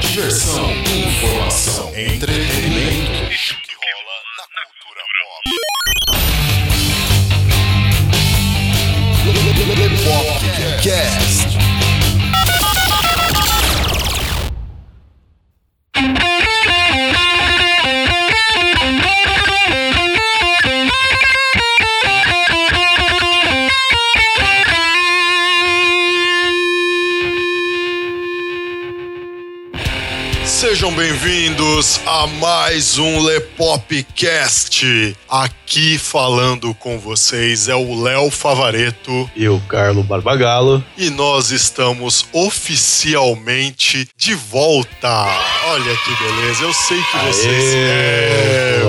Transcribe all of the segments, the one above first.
Diversão, informação, entretenimento. A mais um Lepopcast. Aqui falando com vocês é o Léo Favareto E o Carlo Barbagalo. e nós estamos oficialmente de volta. Olha que beleza, eu sei que vocês. É,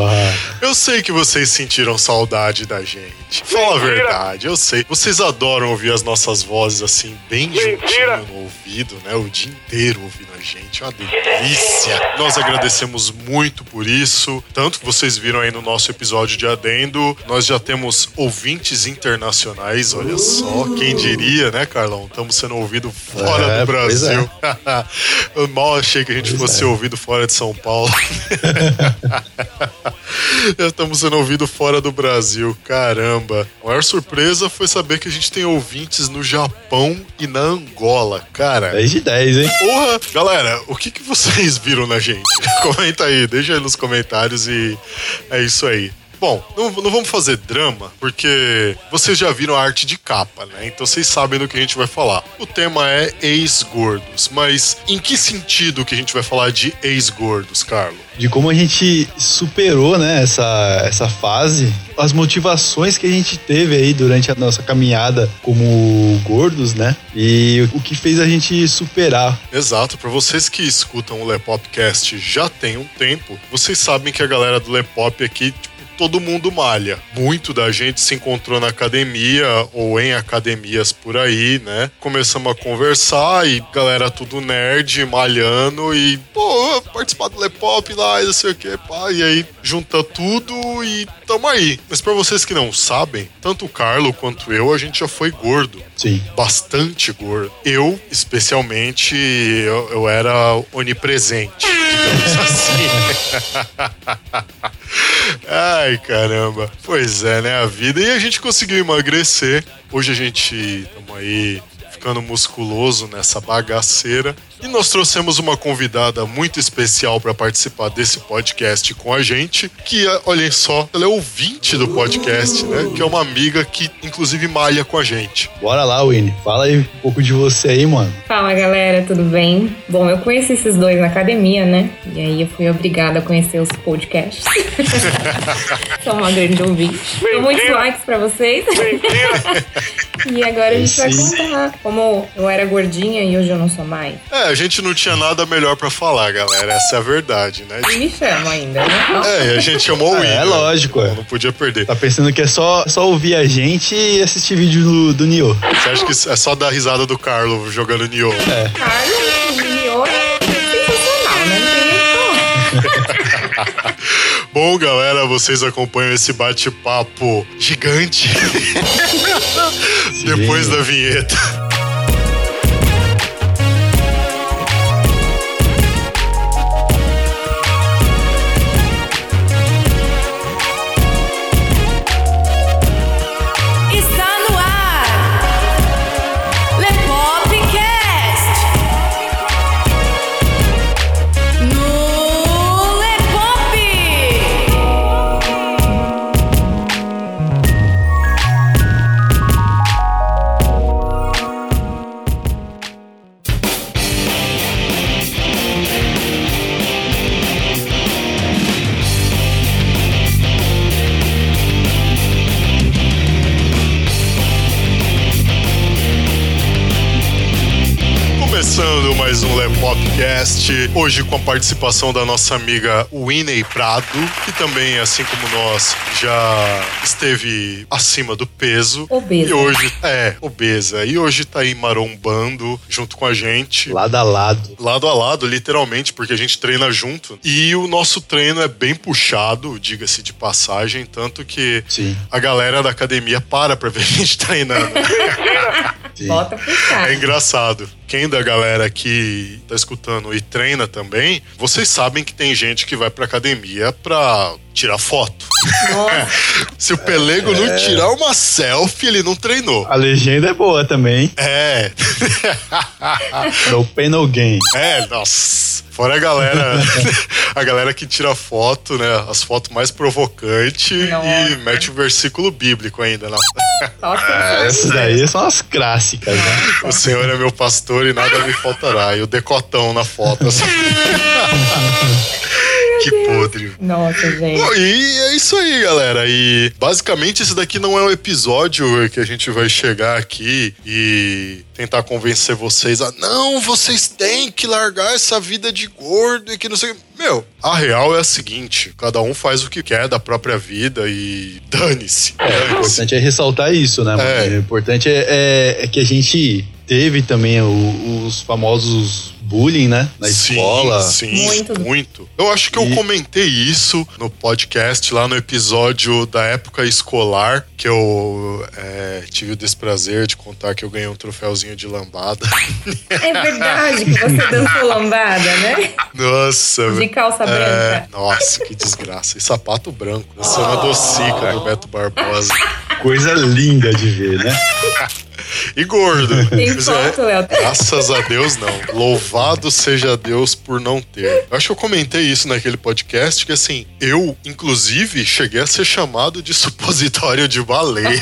eu sei que vocês sentiram saudade da gente. Fala a verdade, eu sei. Vocês adoram ouvir as nossas vozes assim, bem juntinho no ouvido, né? O dia inteiro ouvindo a gente. É uma delícia. Nós agradecemos muito por isso. Tanto que vocês viram aí no nosso episódio de Adendo, nós já temos ouvintes internacionais, olha só. Quem diria, né, Carlão? Estamos sendo ouvidos fora É, do pois Brasil. eu mal achei que a gente Pois fosse é. ouvido fora de São Paulo. Já estamos sendo ouvidos fora do Brasil, caramba. A maior surpresa foi saber que a gente tem ouvintes no Japão e na Angola, cara. 10 de 10, hein? Porra! Galera, o que, que vocês viram na gente? Comenta aí, deixa aí nos comentários e é isso aí. Bom, não, não vamos fazer drama, porque vocês já viram a arte de capa, né? Então vocês sabem do que a gente vai falar. O tema é ex-gordos, mas em que sentido que a gente vai falar de ex-gordos, Carlo? De como a gente superou, né, essa, essa fase. As motivações que a gente teve aí durante a nossa caminhada como gordos, né? E o que fez a gente superar. Exato, para vocês que escutam o Lepopcast já tem um tempo, vocês sabem que a galera do Lepop aqui, tipo, todo mundo malha. Muito da gente se encontrou na academia ou em academias por aí, né? Começamos a conversar e galera tudo nerd, malhando e, pô, participar do Lepop lá não sei o que, pá. E aí junta tudo e tamo aí. Mas para vocês que não sabem, tanto o Carlo quanto eu, a gente já foi gordo Sim. bastante gordo. Eu, especialmente, eu, eu era onipresente, digamos assim. Ai, caramba. Pois é, né? A vida. E a gente conseguiu emagrecer. Hoje a gente estamos aí ficando musculoso nessa bagaceira. E nós trouxemos uma convidada muito especial para participar desse podcast com a gente, que, é, olhem só, ela é ouvinte do podcast, né? Que é uma amiga que, inclusive, malha com a gente. Bora lá, Winnie. Fala aí um pouco de você aí, mano. Fala galera, tudo bem? Bom, eu conheci esses dois na academia, né? E aí eu fui obrigada a conhecer os podcasts. Sou uma grande ouvinte. Dou muitos likes pra vocês. e agora a gente vai contar como eu era gordinha e hoje eu não sou mais. É, a gente não tinha nada melhor pra falar, galera. Essa é a verdade, né? E me chama ainda, né? É, e a gente chamou o É, William. é lógico, é. Não podia perder. Tá pensando que é só, só ouvir a gente e assistir vídeo do, do Nioh. Você acha que é só dar risada do Carlo jogando Nioh? Carlos, o Miniô é sensacional, né? Não tem nem. Bom, galera, vocês acompanham esse bate-papo gigante depois da vinheta. Mais um Lepopcast, hoje com a participação da nossa amiga Winnie Prado, que também, assim como nós, já esteve acima do peso. Obesa. E hoje, é, obesa. E hoje tá aí marombando junto com a gente. Lado a lado. Lado a lado, literalmente, porque a gente treina junto. E o nosso treino é bem puxado, diga-se de passagem, tanto que Sim. a galera da academia para pra ver a gente treinando. Bota pro É engraçado. Quem da galera que tá escutando e treina também, vocês sabem que tem gente que vai pra academia pra tirar foto. Nossa, Se o pelego não tirar uma selfie, ele não treinou. A legenda é boa também. É. No pain no gain. É, nossa. Fora a galera, a galera que tira foto, né? As fotos mais provocantes e mete o versículo bíblico ainda. Né? só que Essas daí são as clássicas, né? O Senhor é meu pastor e nada me faltará. E o decotão na foto. Assim. que podre. Nossa, gente. Bom, e é isso aí, galera. E basicamente esse daqui não é um episódio que a gente vai chegar aqui e tentar convencer vocês a não, vocês têm que largar essa vida de gordo e que não sei. o quê." Meu, a real é a seguinte: cada um faz o que quer da própria vida e dane-se. O Dane-se. importante é ressaltar isso, né? mano? É. O importante é, é- é que a gente teve também o- os famosos bullying, né? Na Sim, escola. Sim, Muito. muito. Eu acho que eu E- comentei isso no podcast, lá no episódio da época escolar, que eu é, tive o desprazer de contar que eu ganhei um troféuzinho de lambada. É verdade que você dançou lambada, né? Nossa, De calça é, branca. nossa, que desgraça. E sapato branco, dançando a docica do Beto Barbosa. Coisa linda de ver, né? E gordo. Tem é, foto, Léo. Graças a Deus, não. Louvado seja Deus por não ter. Eu acho que eu comentei isso naquele podcast, que assim, eu, inclusive, cheguei a ser chamado de supositório de baleia.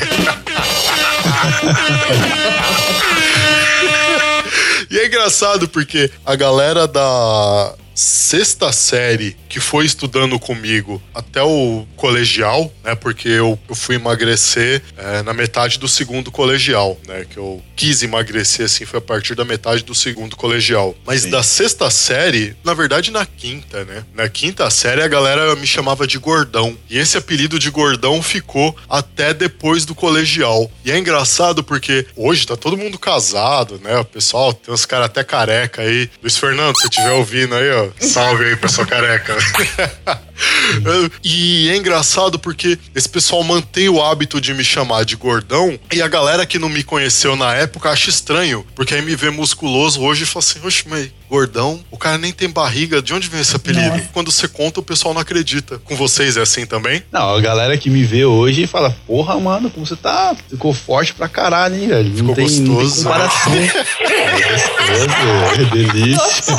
E é engraçado porque a galera da sexta série que foi estudando comigo até o colegial, né? Porque eu, eu fui emagrecer é, na metade do segundo colegial, né? Que eu quis emagrecer assim, foi a partir da metade do segundo colegial. Mas Sim. da sexta série, na verdade na quinta, né? Na quinta série a galera me chamava de gordão. E esse apelido de gordão ficou até depois do colegial. E é engraçado porque hoje tá todo mundo casado, né? O pessoal tem uns caras até careca aí. Luiz Fernando, se estiver ouvindo aí, ó, salve aí pra sua careca. e é engraçado porque esse pessoal mantém o hábito de me chamar de gordão e a galera que não me conheceu na época acha estranho, porque aí me vê musculoso hoje e fala assim: Oxe, mas gordão, o cara nem tem barriga, de onde vem esse apelido? Nossa. Quando você conta, o pessoal não acredita. Com vocês é assim também? Não, a galera que me vê hoje fala, porra, mano, como você tá. Ficou forte pra caralho, hein, velho? Ficou não tem, não tem gostoso. comparação. gostoso, é delícia.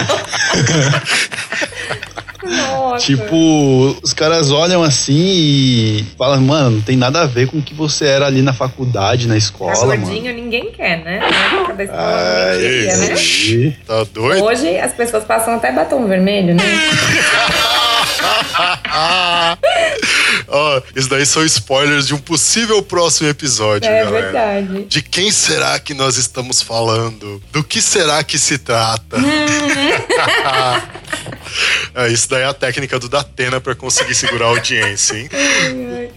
Nossa. Tipo, os caras olham assim e falam, mano, não tem nada a ver com o que você era ali na faculdade, na escola, gordinho, ninguém quer, né? Na época da escola, Ai, ninguém queria, né? Tá doido? Hoje as pessoas passam até batom vermelho, né? Ó, isso daí são spoilers de um possível próximo episódio, É galera. verdade. De quem será que nós estamos falando? Do que será que se trata? É, isso daí é a técnica do Datena pra conseguir segurar a audiência, hein?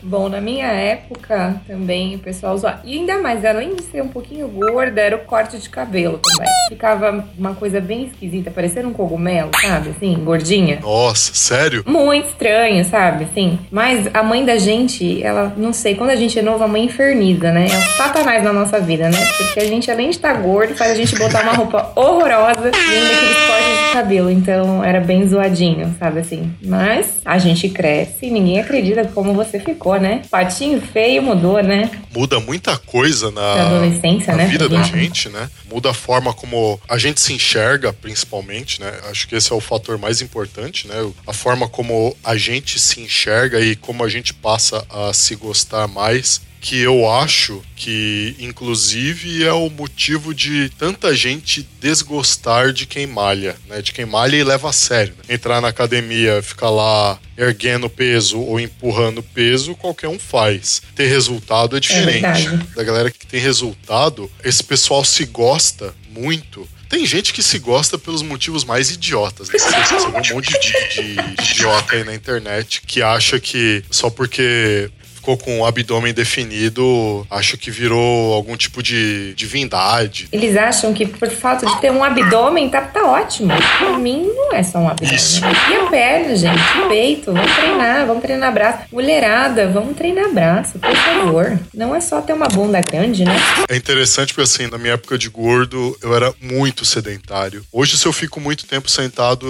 Bom, na minha época também o pessoal usava. E ainda mais, além de ser um pouquinho gorda, era o corte de cabelo também. Ficava uma coisa bem esquisita, parecendo um cogumelo, sabe? Assim, gordinha. Nossa, sério? Muito estranho, sabe? Assim. Mas a mãe da gente, ela, não sei, quando a gente é novo, a mãe inferniza, né? É o satanás na nossa vida, né? Porque a gente, além de estar gordo, faz a gente botar uma roupa horrorosa e ainda aqueles cortes cabelo. Então era bem zoadinho, sabe assim? Mas a gente cresce e ninguém acredita como você ficou, né? Patinho feio mudou, né? Muda muita coisa na, Na adolescência, na né? vida da gente, né? Muda a forma como a gente se enxerga, principalmente, né? Acho que esse é o fator mais importante, né? A forma como a gente se enxerga e como a gente passa a se gostar mais que eu acho que, inclusive, é o motivo de tanta gente desgostar de quem malha, né? De quem malha e leva a sério. né? Entrar na academia, ficar lá erguendo peso ou empurrando peso, qualquer um faz. Ter resultado é diferente. verdade. da galera que tem resultado, esse pessoal se gosta muito. Tem gente que se gosta pelos motivos mais idiotas. Né? Você um monte de, de, de idiota aí na internet que acha que só porque ficou com o abdômen definido, acho que virou algum tipo de divindade. Eles acham que por fato de ter um abdômen tá, tá ótimo. Pra mim, não é só um abdômen. Isso. E a perna, gente, o peito, vamos treinar, vamos treinar braço. Mulherada, vamos treinar braço, por favor. Não é só ter uma bunda grande, né? É interessante porque, assim, na minha época de gordo, eu era muito sedentário. Hoje, se eu fico muito tempo sentado,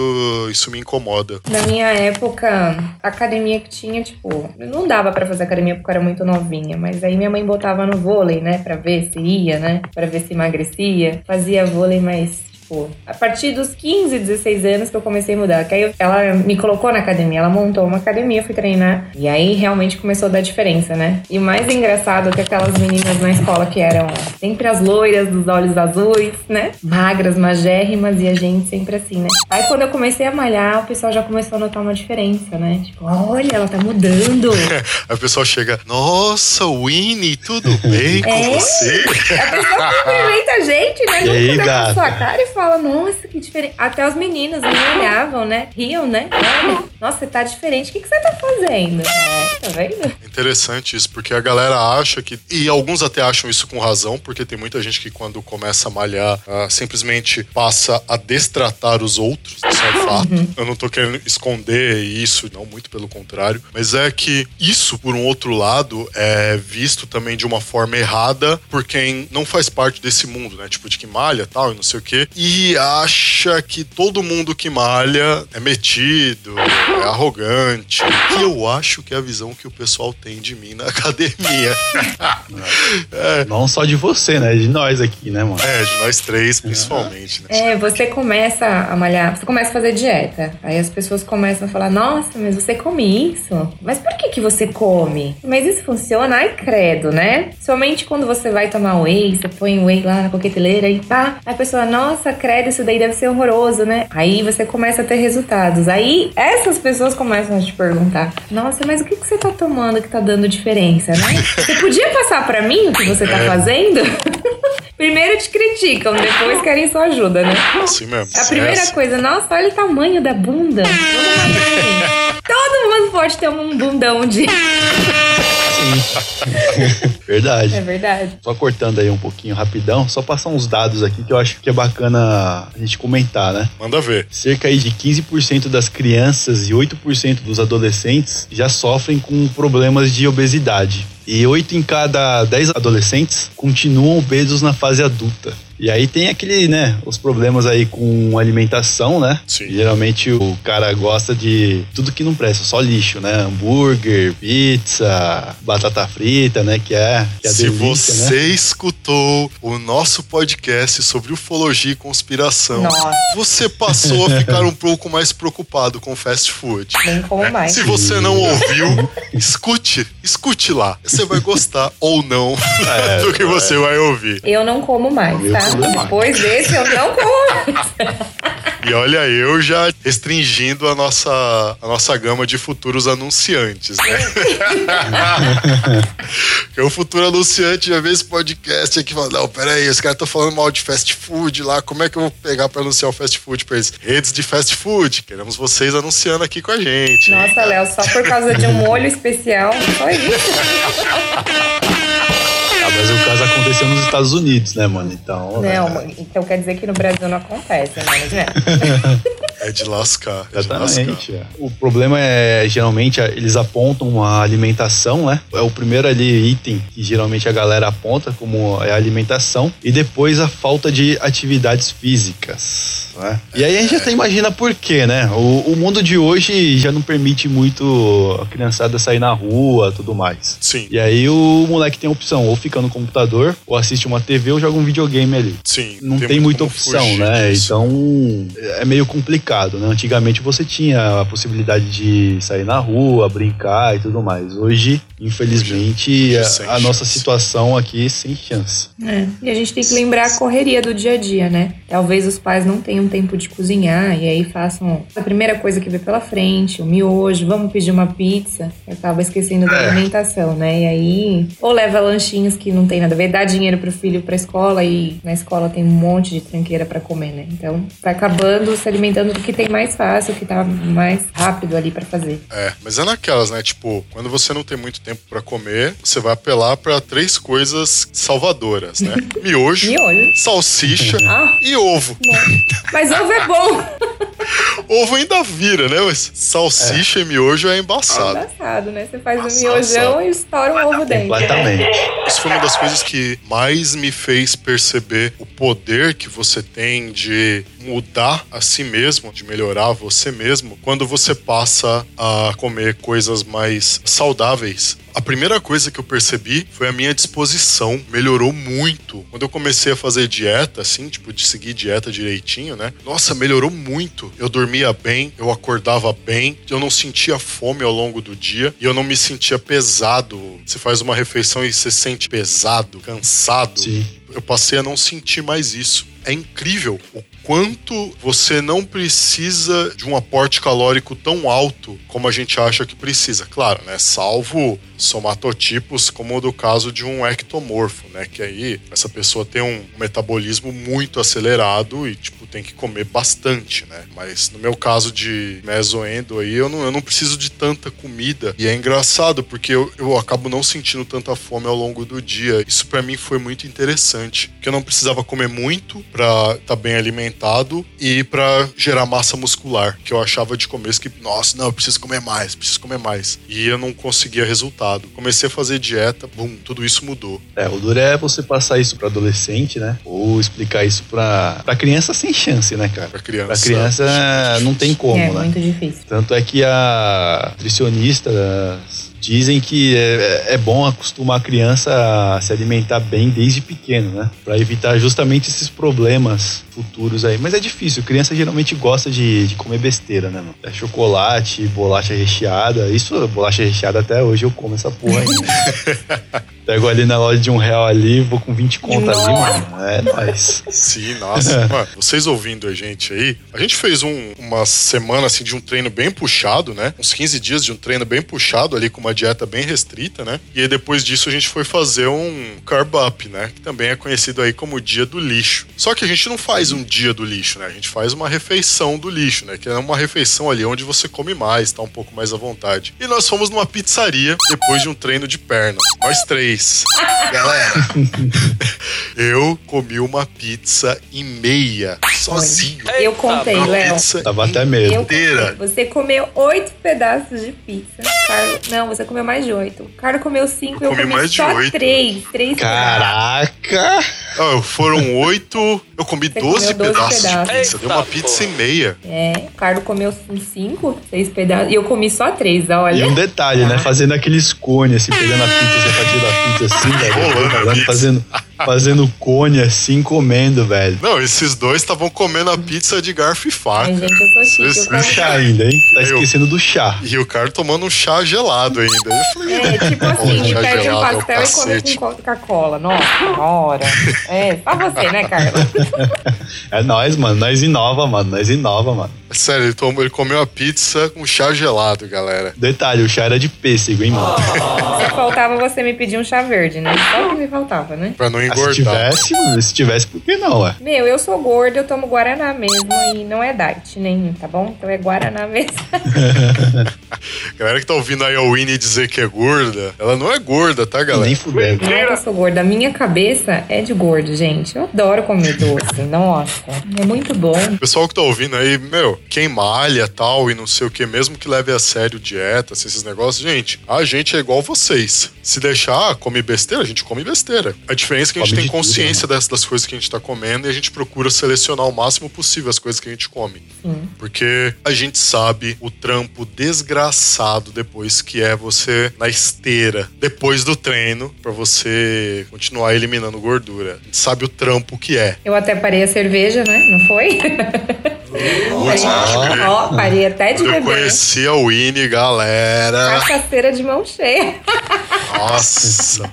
isso me incomoda. Na minha época, a academia que tinha, tipo, não dava pra fazer academia porque eu era muito novinha, mas aí minha mãe botava no vôlei, né, pra ver se ia, né, pra ver se emagrecia. Fazia vôlei, mas tipo, a partir dos 15, 16 anos que eu comecei a mudar. Que aí eu- ela me colocou na academia, ela montou uma academia, eu fui treinar. E aí realmente começou a dar diferença, né? E o mais engraçado é que aquelas meninas na escola que eram sempre as loiras dos olhos azuis, né? Magras, magérrimas, e a gente sempre assim, né? Aí quando eu comecei a malhar, o pessoal já começou a notar uma diferença, né? Tipo, olha, ela tá mudando. Aí o pessoal chega, nossa, Winnie, tudo bem com É? você? A pessoa cumprimenta a gente, né? E aí, Não gata? sua cara e fala, nossa, que diferente. Até os meninos me olhavam, né? Riam, né? Olha, nossa, você tá diferente. O que, que você tá fazendo? É, tá vendo? Interessante isso, porque a galera acha que. E alguns até acham isso com razão, porque tem muita gente que quando começa a malhar ah, simplesmente passa a destratar os outros. Isso é um fato. Eu não tô querendo esconder isso, não, muito pelo contrário. Mas é que isso, por um outro lado, é visto também de uma forma errada por quem não faz parte desse mundo, né? Tipo, de que malha tal, e não sei o quê. E acha que todo mundo que malha é metido, é arrogante. Que eu acho que é a visão que o pessoal tem de mim na academia. Não só de você, né? De nós aqui, né, mano? É, de nós três, principalmente, né? É, você começa a malhar, você começa a fazer dieta. Aí as pessoas começam a falar, nossa, mas você come isso? Mas por que que você come? Mas isso funciona? Ai, credo, né? Somente quando você vai tomar whey, você põe whey lá na coqueteleira e pá. Aí a pessoa, nossa, credo, isso daí deve ser horroroso, né? Aí você começa a ter resultados. Aí essas pessoas começam a te perguntar, nossa, mas o que que você tá tomando que tá dando diferença, né? Você podia passar pra mim o que você tá fazendo? Primeiro te criticam, depois querem sua ajuda, né? Assim mesmo. A primeira Essa- coisa, nossa, olha o tamanho da bunda. Todo mundo pode ter um bundão dia. Verdade. É verdade. Só cortando aí um pouquinho rapidão, só passar uns dados aqui que eu acho que é bacana a gente comentar, né? Manda ver. Cerca aí de 15% das crianças e 8% dos adolescentes já sofrem com problemas de obesidade. E 8 em cada 10 adolescentes continuam obesos na fase adulta. E aí tem aquele, né, os problemas aí com alimentação, né? Sim. Geralmente o cara gosta de tudo que não presta, só lixo, né? Hambúrguer, pizza, batata frita, né? Que é, que é Se delícia, né? você escutou o nosso podcast sobre ufologia e conspiração, Nossa. você passou a ficar um pouco mais preocupado com fast food. Nem como mais. Se você não ouviu, escute, escute lá. Você vai gostar ou não É, do que você vai ouvir. Eu não como mais, tá? Depois desse, eu não como. E olha, eu já restringindo a nossa, a nossa gama de futuros anunciantes, né? Porque o futuro anunciante já vê esse podcast aqui e fala: Não, peraí, os caras estão falando mal de fast food lá, como é que eu vou pegar pra anunciar o fast food pra eles? Redes de fast food, queremos vocês anunciando aqui com a gente. Nossa, Léo, só por causa de um molho especial, só isso. Ah, mas o caso aconteceu nos Estados Unidos, né, mano? Então. Não, é, então quer dizer que no Brasil não acontece, né? É de lascar. É de lascar. Exatamente. é. O problema é, geralmente, eles apontam a alimentação, né? É o primeiro ali item que geralmente a galera aponta como é a alimentação. E depois a falta de atividades físicas, né? E aí a gente até imagina por quê, né? O, o mundo de hoje já não permite muito a criançada sair na rua tudo mais. Sim, E aí o moleque tem a opção, ou fica no computador, ou assiste uma TV, ou joga um videogame ali sim. não tem, muita como opção, né? disso. Então é meio complicado, né? Antigamente você tinha a possibilidade de sair na rua, brincar e tudo mais. Hoje, Infelizmente, sem a, a nossa situação aqui sem chance. É, e a gente tem que lembrar a correria do dia a dia, né? Talvez os pais não tenham tempo de cozinhar e aí façam a primeira coisa que vê pela frente, o miojo, vamos pedir uma pizza. E acaba esquecendo da É. alimentação, né? E aí, ou leva lanchinhos que não tem nada a ver, dá dinheiro pro filho pra escola e na escola tem um monte de tranqueira pra comer, né? Então, vai acabando se alimentando do que tem mais fácil, que tá mais rápido ali pra fazer. É, mas é naquelas, né? Tipo, quando você não tem muito tempo pra comer, você vai apelar pra três coisas salvadoras, né? Miojo, Miojo. salsicha Ah, e ovo. bom. Mas ovo é bom. Ovo ainda vira, né? Mas salsicha e miojo é embaçado. Engraçado, né? Você faz Nossa, um miojão e estoura um ovo dentro. Completamente. Isso foi uma das coisas que mais me fez perceber o poder que você tem de mudar a si mesmo, de melhorar você mesmo, quando você passa a comer coisas mais saudáveis. A primeira coisa que eu percebi foi a minha disposição. Melhorou muito. Quando eu comecei a fazer dieta, assim, tipo, de seguir dieta direitinho, né? Nossa, melhorou muito. Eu dormia bem, eu acordava bem, eu não sentia fome ao longo do dia e eu não me sentia pesado. Você faz uma refeição e você se sente pesado, cansado Sim. eu passei a não sentir mais isso. É incrível o quanto você não precisa de um aporte calórico tão alto como a gente acha que precisa. Claro, né? Salvo somatotipos, como do caso de um ectomorfo, né? Que aí essa pessoa tem um metabolismo muito acelerado e, tipo, tem que comer bastante, né? Mas no meu caso de mesoendo aí, eu não, eu não preciso de tanta comida. E é engraçado, porque eu, eu acabo não sentindo tanta fome ao longo do dia. Isso pra mim foi muito interessante. Porque eu não precisava comer muito pra estar bem alimentado e pra gerar massa muscular. Que eu achava de começo que, nossa, não, eu preciso comer mais, preciso comer mais. E eu não conseguia resultado. Comecei a fazer dieta, bum, tudo isso mudou. É, o duro é você passar isso pra adolescente, né? Ou explicar isso pra, pra criança sem chance, né, cara? Pra criança. Pra criança não tem como, é né? muito difícil. Tanto é que a nutricionista dizem que é, é bom acostumar a criança a se alimentar bem desde pequeno, né? Pra evitar justamente esses problemas futuros aí. Mas é difícil, criança geralmente gosta de, de comer besteira, né, mano? É chocolate, bolacha recheada. Isso, bolacha recheada até hoje eu como essa porra ainda. Pego ali na loja de um real ali, vou com 20 conto ali, mano. É nóis. Sim, nossa. Mano, vocês ouvindo a gente aí, a gente fez um- uma semana assim de um treino bem puxado, né? Uns 15 dias de um treino bem puxado ali com uma dieta bem restrita, né? E aí depois disso a gente foi fazer um carb up, né? Que também é conhecido aí como dia do lixo. Só que a gente não faz um dia do lixo, né? A gente faz uma refeição do lixo, né? Que é uma refeição ali onde você come mais, tá um pouco mais à vontade. E nós fomos numa pizzaria depois de um treino de perna. Nós três. Galera, eu comi uma pizza e meia sozinho. Eu contei, Léo. pizza Tava até medo. Inteira. Você comeu oito pedaços de pizza. Carlos, não, você comeu mais de oito. O Carlos comeu cinco, Eu eu, comi comi mais de só oito. três. Três Caraca! Ah, foram oito. Eu comi Você 12 comeu 12 pedaços de pedaços. pizza. Deu uma pizza e meia. É, o Carlos comeu uns cinco, seis pedaços. E eu comi só três, olha. E um detalhe, né? Fazendo aqueles cones, assim, pegando a pizza, você fatia da pizza assim, velho. Rolando a Fazendo. Fazendo, cone assim, comendo, velho. Não, esses dois estavam comendo a pizza de garfo e faca. Ai, gente, eu sou chique. Eu chá ainda, hein? Tá esquecendo do chá. E o cara tomando um chá gelado ainda. Eu falei, É, tipo assim, pede um gelado é o pastel e come com Coca-Cola. Nossa, hora. É, só você, né, Carla? É nós, mano. Nós inova, mano. Nós inova, mano. sério, ele, tomou, ele comeu a pizza com chá gelado, galera. Detalhe, o chá era de pêssego, hein, mano? Só faltava você me pedir um chá verde, né? Só o que me faltava, né? Pra não Ah, se engordar. tivesse, se tivesse, por que não, ué? Meu, eu sou gorda, eu tomo Guaraná mesmo e não é diet nenhum, tá bom? Então é Guaraná mesmo. Galera que tá ouvindo aí a Winnie dizer que é gorda, ela não é gorda, tá, galera? Nem fudendo. Não é que eu sou gorda, a minha cabeça é de gordo, gente. Eu adoro comer doce, nossa. É muito bom. Pessoal que tá ouvindo aí, meu, quem malha tal e não sei o que, mesmo que leve a sério dieta, assim, esses negócios, gente, a gente é igual vocês. Se deixar, come besteira, a gente come besteira. A diferença é que a gente tem de tudo, consciência das, das coisas que a gente tá comendo e a gente procura selecionar o máximo possível as coisas que a gente come. Sim. Porque a gente sabe o trampo desgraçado depois que é você na esteira, depois do treino, pra você continuar eliminando gordura. A gente sabe o trampo que é. Eu até parei a cerveja, né? Não foi? Putz, Parei- Ó, parei até de eu beber. conhecia o Winnie, galera. Cachaceira de mão cheia. Nossa.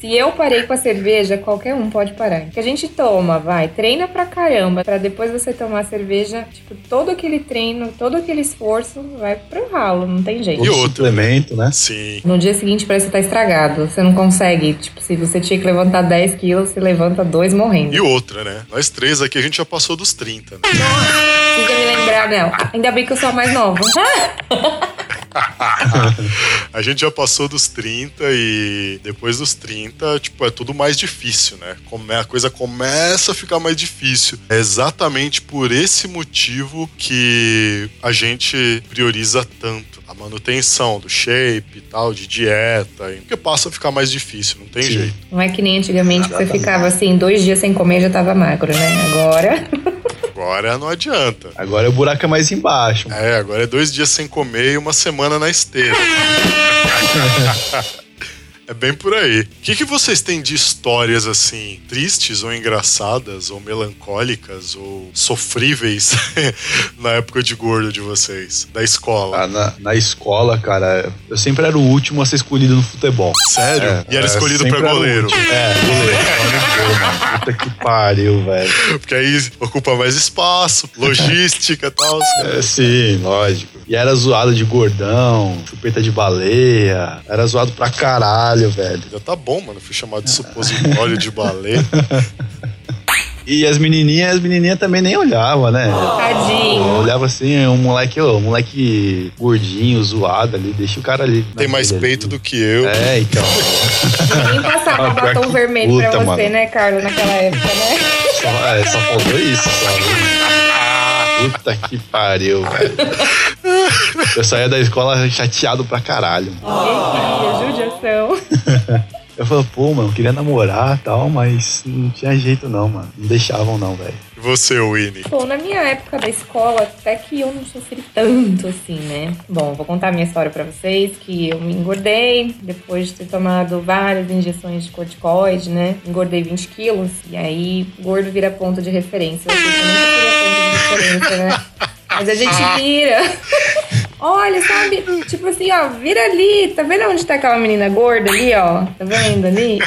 Se eu parei com a cerveja, qualquer um pode parar. Que a gente toma, vai, treina pra caramba, pra depois você tomar cerveja, tipo, todo aquele treino, todo aquele esforço vai pro ralo, não tem jeito. E Todo outra? suplemento, né? Sim. No dia seguinte parece que tá estragado. Você não consegue. Tipo, se você tinha que levantar 10 quilos, você levanta dois morrendo. E outra, né? Nós três aqui a gente já passou dos 30, né? Precisa me lembrar, não. Ainda bem que eu sou a mais nova. A gente já passou dos 30 e depois dos 30, tipo, é tudo mais difícil, né? A coisa começa a ficar mais difícil. É exatamente por esse motivo que a gente prioriza tanto a manutenção do shape e tal, de dieta, porque passa a ficar mais difícil, não tem Sim. jeito. Não é que nem antigamente você ficava assim, dois dias sem comer e já tava magro, né? Agora. Agora não adianta. Agora o buraco é mais embaixo. É, agora é dois dias sem comer e uma semana na esteira. É bem por aí. O que, que vocês têm de histórias assim, tristes ou engraçadas, ou melancólicas, ou sofríveis na época de gordo de vocês? Da escola? Ah, na, na escola, cara, eu sempre era o último a ser escolhido no futebol. Sério? É, e era é, escolhido pra goleiro. É, goleiro. Puta que pariu, velho. Porque aí ocupa mais espaço, logística e tal. É, sim, lógico. E era zoado de gordão, chupeta de baleia. Era zoado pra caralho, velho. Já tá bom, mano. Fui chamado de supositório de baleia. E as menininhas, as menininhas também nem olhavam, né? Tadinho. Olhava assim, um moleque, um moleque gordinho, zoado ali, deixa o cara ali. Tem mais peito do que eu. É, então. Ninguém passava Ah, batom que vermelho pra puta, você, mano. né, Carlos, naquela época, né? Só, é, só faltou isso, só. Puta que pariu, velho. Eu saía da escola chateado pra caralho. Queria, judiação. Eu falei, pô, mano, eu queria namorar e tal, mas não tinha jeito não, mano. Não deixavam não, velho. E você, Winnie? Bom, na minha época da escola, até que eu não sofri tanto assim, né? Bom, vou contar a minha história pra vocês, que eu me engordei depois de ter tomado várias injeções de corticoide, né? Engordei 20 quilos, e aí gordo vira ponto de referência. Eu nunca seria ponto de referência, né? Mas a gente vira. Olha, sabe? Tipo assim, ó, vira ali. Tá vendo onde tá aquela menina gorda ali, ó? Tá vendo ali?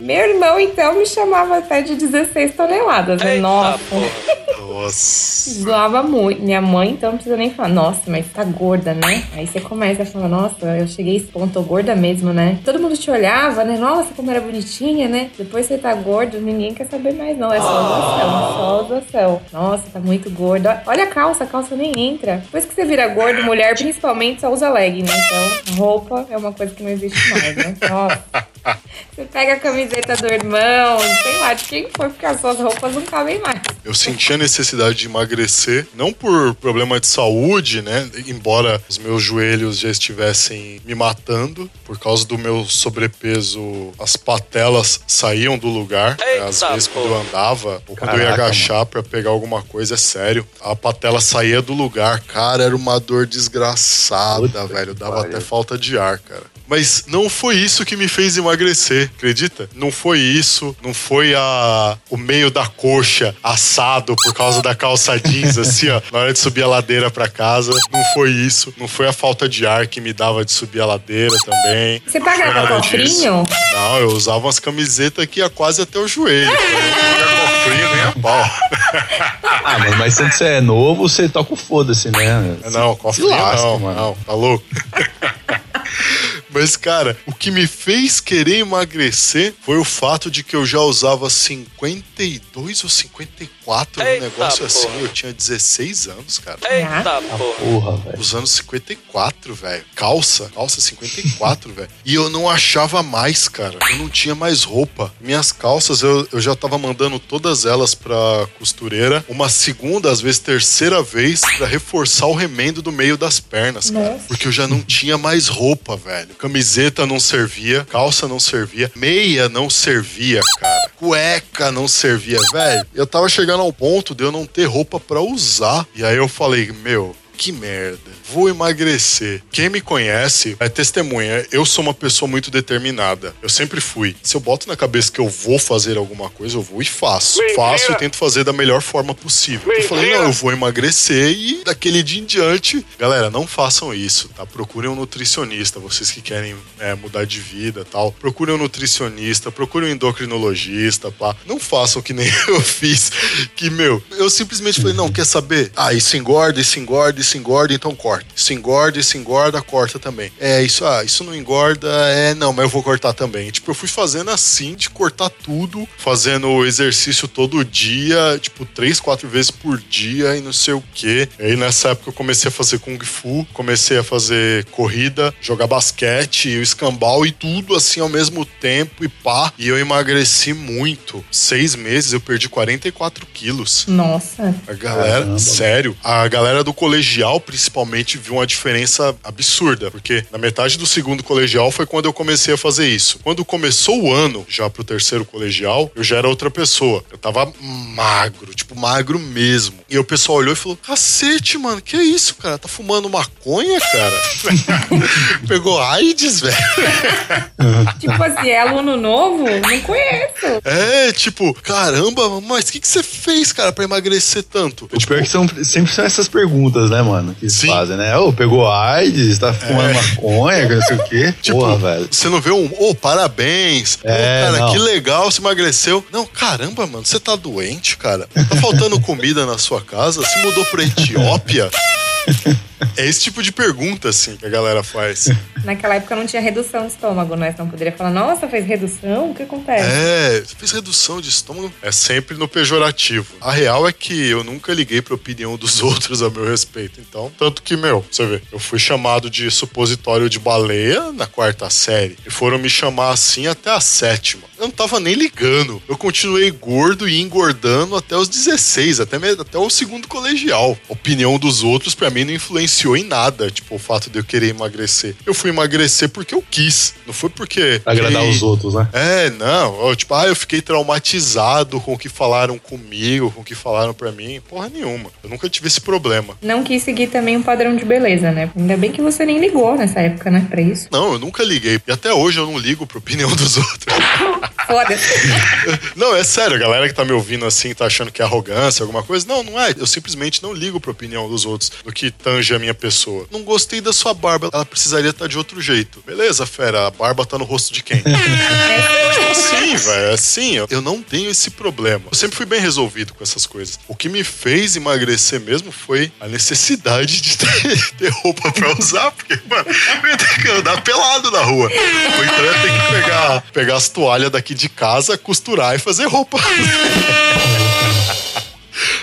Meu irmão, então, me chamava até de 16 toneladas. né? Nossa. Nossa. Zoava muito. Minha mãe, então, não precisa nem falar. Nossa, mas tá gorda, né? Aí você começa a falar, nossa, eu cheguei a esse ponto, tô gorda mesmo, né? Todo mundo te olhava, né? Nossa, como era bonitinha, né? Depois você tá gordo, ninguém quer saber mais, não. É só zoação, só zoação. Nossa, tá muito gorda. Olha a calça, a calça nem entra. Depois que você vira gordo, mulher principalmente só usa leg, né? Então, roupa é uma coisa que não existe mais, né? Nossa. Você pega a camiseta do irmão, sei lá, de quem for, porque as suas roupas não cabem mais. Eu senti a necessidade de emagrecer, não por problema de saúde, né? Embora os meus joelhos já estivessem me matando, por causa do meu sobrepeso, as patelas saíam do lugar. né? Às Eita, vezes, quando eu andava, ou quando eu ia Caraca, agachar pra pegar alguma coisa, é sério, a patela saía do lugar. Cara, era uma dor desgraçada, Puta velho. Dava pariu. até falta de ar, cara. Mas não foi isso que me fez emagrecer, acredita? Não foi isso, não foi a o meio da coxa assado por causa da calça jeans, assim, ó, na hora de subir a ladeira pra casa. Não foi isso, não foi a falta de ar que me dava de subir a ladeira também. Você pagava cofrinho? Não, eu usava umas camisetas que ia quase até o joelho. Eu não pagava cofrinho nem a pau. Ah, mano, mas quando você é novo, você toca o foda-se, né? Não, cofrinho não, mano. não, tá louco? Mas, cara, o que me fez querer emagrecer foi o fato de que eu já usava 52 ou 54 no Eita, negócio assim. porra. Eu tinha 16 anos, cara. Eita, porra. Porra, velho. Usando 54, velho. Calça, calça 54, velho. E eu não achava mais, cara. Eu não tinha mais roupa. Minhas calças, eu, eu já tava mandando todas elas pra costureira. Uma segunda, às vezes terceira vez, pra reforçar o remendo do meio das pernas, cara. Nossa. Porque eu já não tinha mais roupa, velho. Camiseta não servia, calça não servia, meia não servia, cara. Cueca não servia, velho. Eu tava chegando ao ponto de eu não ter roupa pra usar. E aí eu falei, meu, que merda, vou emagrecer. Quem me conhece é testemunha. Eu sou uma pessoa muito determinada. Eu sempre fui. Se eu boto na cabeça que eu vou fazer alguma coisa, eu vou e faço. Faço e tento fazer da melhor forma possível. Eu falei, não, eu vou emagrecer e daquele dia em diante. Galera, não façam isso, tá? Procurem um nutricionista, vocês que querem é, mudar de vida tal. Procurem um nutricionista, procurem um endocrinologista, pá. Não façam que nem eu fiz. Que, meu, eu simplesmente falei, não, quer saber? Ah, isso engorda, isso engorda, isso engorda, então corta. Isso engorda, isso engorda, corta também. É, isso, ah, isso não engorda, é, não, mas eu vou cortar também. Tipo, eu fui fazendo assim, de cortar tudo, fazendo exercício todo dia, tipo, três, quatro vezes por dia e não sei o quê. Aí nessa época eu comecei a fazer Kung Fu, comecei a fazer corrida, jogar basquete, o escambau e tudo assim ao mesmo tempo e pá. E eu emagreci muito. Seis meses eu perdi 44 quilos. Nossa. A galera, Caramba. sério, a galera do colegial principalmente viu uma diferença absurda, porque na metade do segundo colegial foi quando eu comecei a fazer isso. Quando começou o ano, já pro terceiro colegial, eu já era outra pessoa. Eu tava magro, tipo magro mesmo. E o pessoal olhou e falou: "Cacete, mano, que é isso, cara? Tá fumando maconha, cara?" Pegou AIDS, velho. Tipo assim, é aluno novo? Não conheço. É, tipo, caramba, mas o que, que você fez, cara, pra emagrecer tanto? O pior é que são, sempre são essas perguntas, né, mano? Que eles Sim. fazem, né? Ô, pegou AIDS, tá fumando maconha, que não sei o quê. Tipo, Porra, velho. você não vê um, ô, parabéns. É, Ô, cara, não. que legal, você emagreceu. Não, caramba, mano, você tá doente, cara. Tá faltando comida na sua casa? Você mudou pra Etiópia? É esse tipo de pergunta, assim, que a galera faz. Naquela época não tinha redução de estômago, né? Você não poderia falar, nossa, fez redução? O que acontece? É, fez redução de estômago? É sempre no pejorativo. A real é que eu nunca liguei pra opinião dos outros a meu respeito. Então, tanto que, meu, você vê, eu fui chamado de supositório de baleia na quarta série. E foram me chamar assim até a sétima. Eu não tava nem ligando. Eu continuei gordo e engordando até os 16, até, até o segundo colegial. A opinião dos outros, pra mim, não influenciou em nada. Tipo, o fato de eu querer emagrecer. Eu fui emagrecer porque eu quis. Não foi porque. Pra agradar fiquei- os outros, né? é, não. Eu, tipo, ah, eu fiquei traumatizado com o que falaram comigo, com o que falaram pra mim. Porra nenhuma. Eu nunca tive esse problema. Não quis seguir também um padrão de beleza, né? Ainda bem que você nem ligou nessa época, né? Pra isso. Não, eu nunca liguei. E até hoje eu não ligo pra opinião dos outros. Foda-se. não, é sério, a galera que tá me ouvindo assim, tá achando que é arrogância, alguma coisa. Não, não é. Eu simplesmente não ligo pra opinião dos outros do que tange a minha pessoa. Não gostei da sua barba, ela precisaria estar de outro jeito. Beleza, fera, a barba tá no rosto de quem? Tipo assim, velho. É assim, eu- eu não tenho esse problema. Eu sempre fui bem resolvido com essas coisas. O que me fez emagrecer mesmo foi a necessidade de ter, ter roupa pra usar, porque, mano, eu ia ter que andar pelado na rua. Ou então eu ia ter que pegar, pegar as toalhas daqui de casa, costurar e fazer roupa.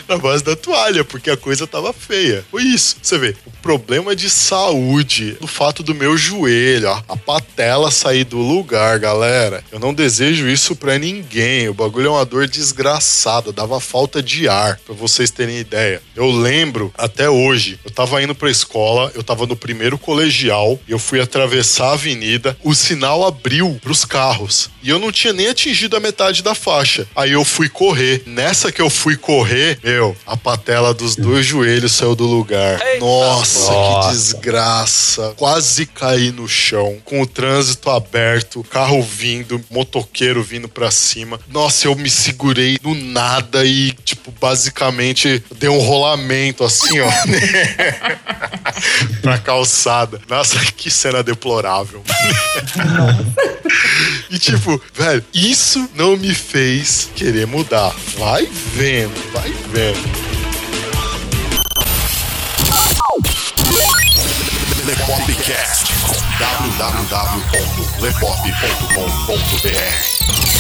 na base da toalha, porque a coisa tava feia. Foi isso. Você vê, o problema de saúde, do fato do meu joelho, ó, a patela sair do lugar, galera. Eu não desejo isso pra ninguém. O bagulho é uma dor desgraçada, dava falta de ar, pra vocês terem ideia. Eu lembro até hoje, eu tava indo pra escola, eu tava no primeiro colegial, eu fui atravessar a avenida, o sinal abriu pros carros, e eu não tinha nem atingido a metade da faixa. Aí eu fui correr. Nessa que eu fui correr, meu, a patela dos dois joelhos saiu do lugar. Nossa, Nossa. que desgraça. Quase caí no chão, com o trânsito aberto, carro vindo, motoqueiro vindo pra cima. Nossa, eu me segurei no nada e, tipo, basicamente dei um rolamento assim, ó. pra calçada. Nossa, que cena deplorável. E tipo, velho, isso não me fez querer mudar. Vai vendo, vai vendo. Lepopcast. www.lepop.com.br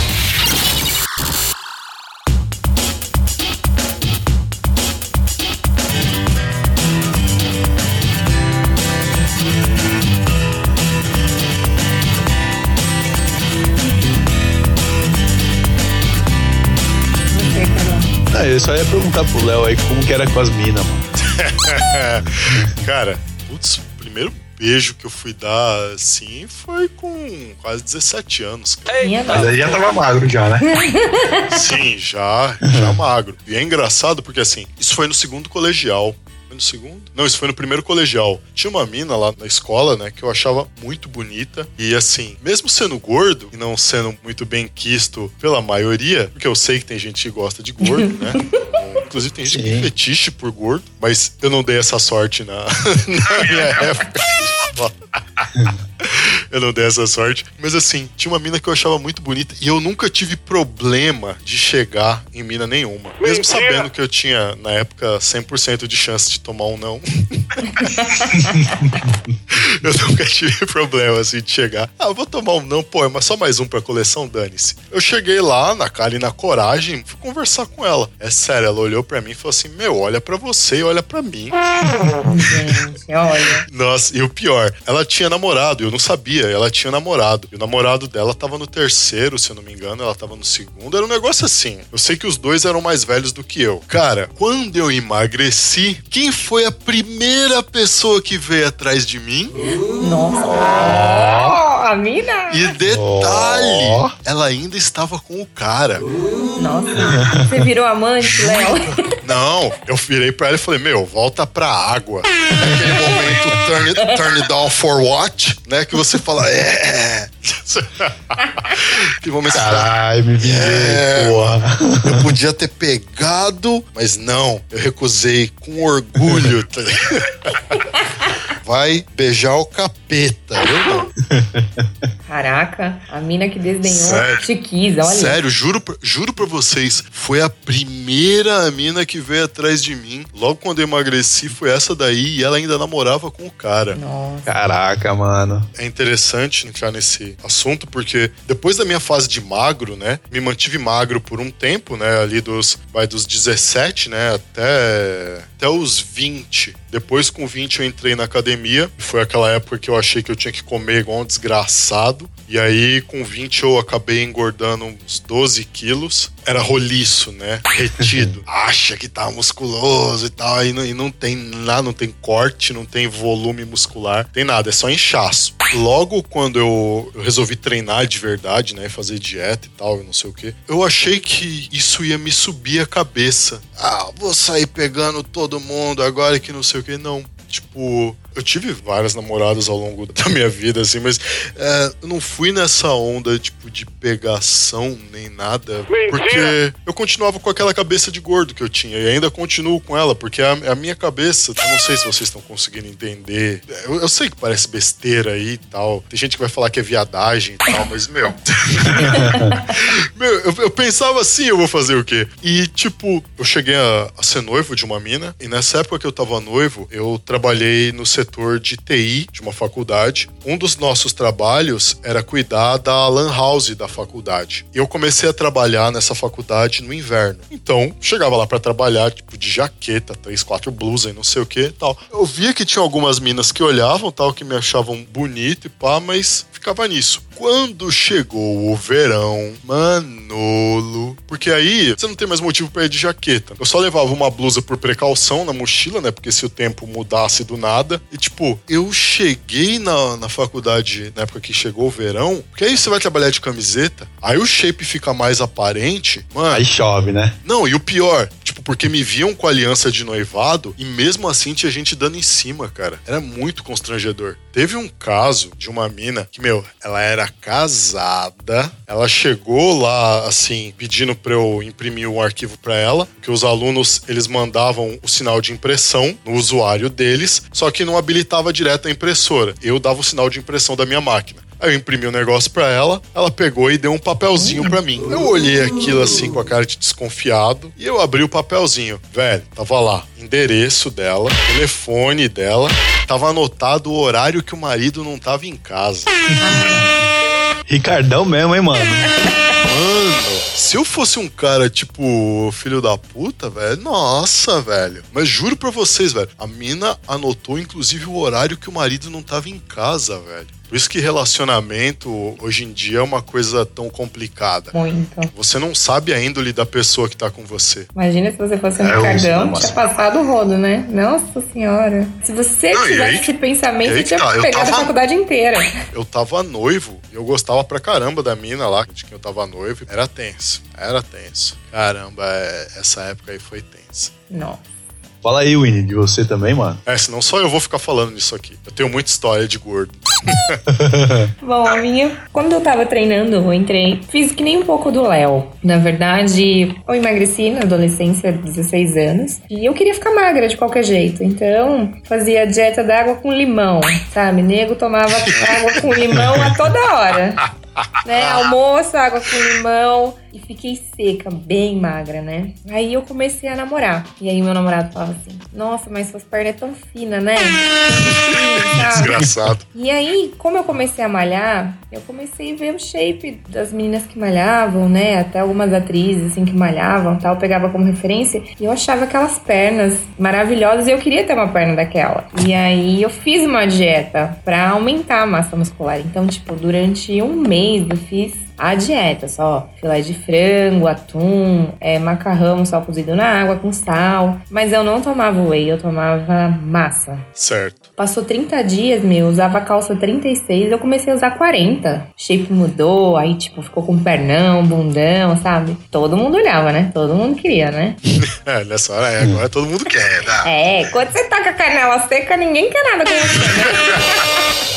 Ah, eu só ia perguntar pro Léo aí como que era com as minas, mano. Cara, putz, o primeiro beijo que eu fui dar assim foi com quase 17 anos, cara. Mas aí já tava magro já, né? Sim, já, já magro. E é engraçado porque assim, isso foi no segundo colegial. No segundo? Não, isso foi no primeiro colegial. Tinha uma mina lá na escola, né, que eu achava muito bonita. E assim, mesmo sendo gordo e não sendo muito bem quisto pela maioria, porque eu sei que tem gente que gosta de gordo, né? Inclusive tem gente que tem Sim. fetiche por gordo, mas eu não dei essa sorte na, na minha época. Eu não dei essa sorte. Mas assim, tinha uma mina que eu achava muito bonita e eu nunca tive problema de chegar em mina nenhuma. Mesmo sabendo que eu tinha, na época, 100% de chance de tomar um não. eu nunca tive problema assim de chegar. Ah, eu vou tomar um não, pô, mas só mais um pra coleção, dane-se. Eu cheguei lá, na cara e na coragem, fui conversar com ela. É sério, ela olhou pra mim e falou assim: Meu, olha pra você e olha pra mim. Gente, olha. Nossa, e o pior, ela tinha namorado, eu não sabia, ela tinha namorado. E o namorado dela tava no terceiro, se eu não me engano, ela tava no segundo. Era um negócio assim. Eu sei que os dois eram mais velhos do que eu. Cara, quando eu emagreci, quem foi a primeira pessoa que veio atrás de mim? Nossa. Oh, a mina? E detalhe, Ó. ela ainda estava com o cara. Nossa. Você virou amante, Léo? Não, eu virei pra ela e falei, meu, volta pra água. Naquele momento, turn it, turn it down for what? Né? Que você fala, é. que momento Caralho, me vinguei, É. porra. Eu podia ter pegado, mas não, eu recusei com orgulho. tá? Vai beijar o capeta, eu não. Caraca, a mina que desdenhou Sério? te quis, olha. Sério, juro, pra- juro pra vocês, foi a primeira mina que veio atrás de mim. Logo quando eu emagreci, foi essa daí e ela ainda namorava com o cara. Nossa. Caraca, mano. É interessante entrar nesse assunto porque depois da minha fase de magro, né, me mantive magro por um tempo, né, ali dos vai dos 17, né, até até os 20. Depois com 20 eu entrei na academia, foi aquela época que eu achei que eu tinha que comer igual um desgraçado. E aí com 20 eu acabei engordando uns 12 quilos. Era roliço, né? Retido. Acha que tá musculoso e tal. E não, e não tem lá, não tem corte, não tem volume muscular, tem nada, é só inchaço. Logo quando eu, eu resolvi treinar de verdade, né? Fazer dieta e tal, não sei o que, eu achei que isso ia me subir a cabeça. Ah, vou sair pegando todo mundo agora que não sei o que. Não. Tipo, eu tive várias namoradas ao longo da minha vida, assim, mas é, eu não fui nessa onda, tipo, de pegação nem nada. Porque eu continuava com aquela cabeça de gordo que eu tinha. E ainda continuo com ela, porque a, a minha cabeça, eu não sei se vocês estão conseguindo entender. Eu, eu sei que parece besteira aí e tal. Tem gente que vai falar que é viadagem e tal, mas, meu. meu, eu, eu pensava assim, eu vou fazer o quê? E, tipo, eu cheguei a, a ser noivo de uma mina. E nessa época que eu tava noivo, eu trabalhei no setor de TI de uma faculdade. Um dos nossos trabalhos era cuidar da lan house da faculdade. E eu comecei a trabalhar nessa faculdade no inverno. Então, chegava lá pra trabalhar, tipo, de jaqueta, três, quatro blusas e não sei o que tal. Eu via que tinha algumas minas que olhavam, tal, que me achavam bonito e pá, mas ficava nisso. Quando chegou o verão, Manolo. Porque aí você não tem mais motivo pra ir de jaqueta. Eu só levava uma blusa por precaução na mochila, né? Porque se o tempo mudasse do nada. E tipo, eu cheguei na, na faculdade na época que chegou o verão. Porque aí você vai trabalhar de camiseta. Aí o shape fica mais aparente. Mano, Aí chove, né? não, e o pior, tipo, porque me viam com aliança de noivado e mesmo assim tinha gente dando em cima, cara. Era muito constrangedor. Teve um caso de uma mina que, meu, ela era casada, ela chegou lá, assim, pedindo pra eu imprimir um arquivo pra ela, que os alunos, eles mandavam o sinal de impressão no usuário deles, só que não habilitava direto a impressora. Eu dava o sinal de impressão da minha máquina. Aí eu imprimi o negócio pra ela, ela pegou e deu um papelzinho pra mim. Eu olhei aquilo assim com a cara de desconfiado e eu abri o papelzinho. Velho, tava lá, endereço dela, telefone dela, tava anotado o horário que o marido não tava em casa. Ricardão mesmo, hein, mano? Mano, se eu fosse um cara tipo filho da puta, velho, nossa, velho. Mas juro pra vocês, velho, a mina anotou inclusive o horário que o marido não tava em casa, velho. Por isso que relacionamento hoje em dia é uma coisa tão complicada. Muito. Você não sabe a índole da pessoa que tá com você. Imagina se você fosse um É, Ricardão, uso, tinha passado o rodo, né? Nossa senhora. Se você Não, tivesse aí- esse pensamento, você tinha que tá, pegado tava- a faculdade inteira. Eu tava noivo e eu gostava pra caramba da mina lá, de quem eu tava noivo. Era tenso, era tenso. Caramba, é- essa época aí foi tensa. Nossa. Fala aí, Winnie, de você também, mano. É, senão só eu vou ficar falando nisso aqui. Eu tenho muita história de gordo. Bom, a minha, quando eu tava treinando, eu entrei, fiz que nem um pouco do Léo. Na verdade, eu emagreci na adolescência, 16 anos, e eu queria ficar magra de qualquer jeito. Então, fazia dieta d'água com limão, sabe? Nego tomava água com limão a toda hora. Né? Almoço, água com limão. E fiquei seca, bem magra, né? Aí eu comecei a namorar. E aí meu namorado falava assim: Nossa, mas suas pernas é tão finas, né? Desgraçado. E aí, como eu comecei a malhar, eu comecei a ver o shape das meninas que malhavam, né? Até algumas atrizes, assim, que malhavam tal, eu pegava como referência. E eu achava aquelas pernas maravilhosas e eu queria ter uma perna daquela. E aí, eu fiz uma dieta pra aumentar a massa muscular. Então, tipo, durante um mês eu fiz a dieta, só filé de frango, atum, é, macarrão só cozido na água com sal. Mas eu não tomava whey, eu tomava massa. Certo. Passou 30 dias, meu, usava calça 36, eu comecei a usar 40. Shape mudou, aí tipo, ficou com pernão, bundão, sabe? Todo mundo olhava, né? Todo mundo queria, né? É, nessa hora, é, agora todo mundo quer, né? É, quando você tá com a canela seca, ninguém quer nada com você, né?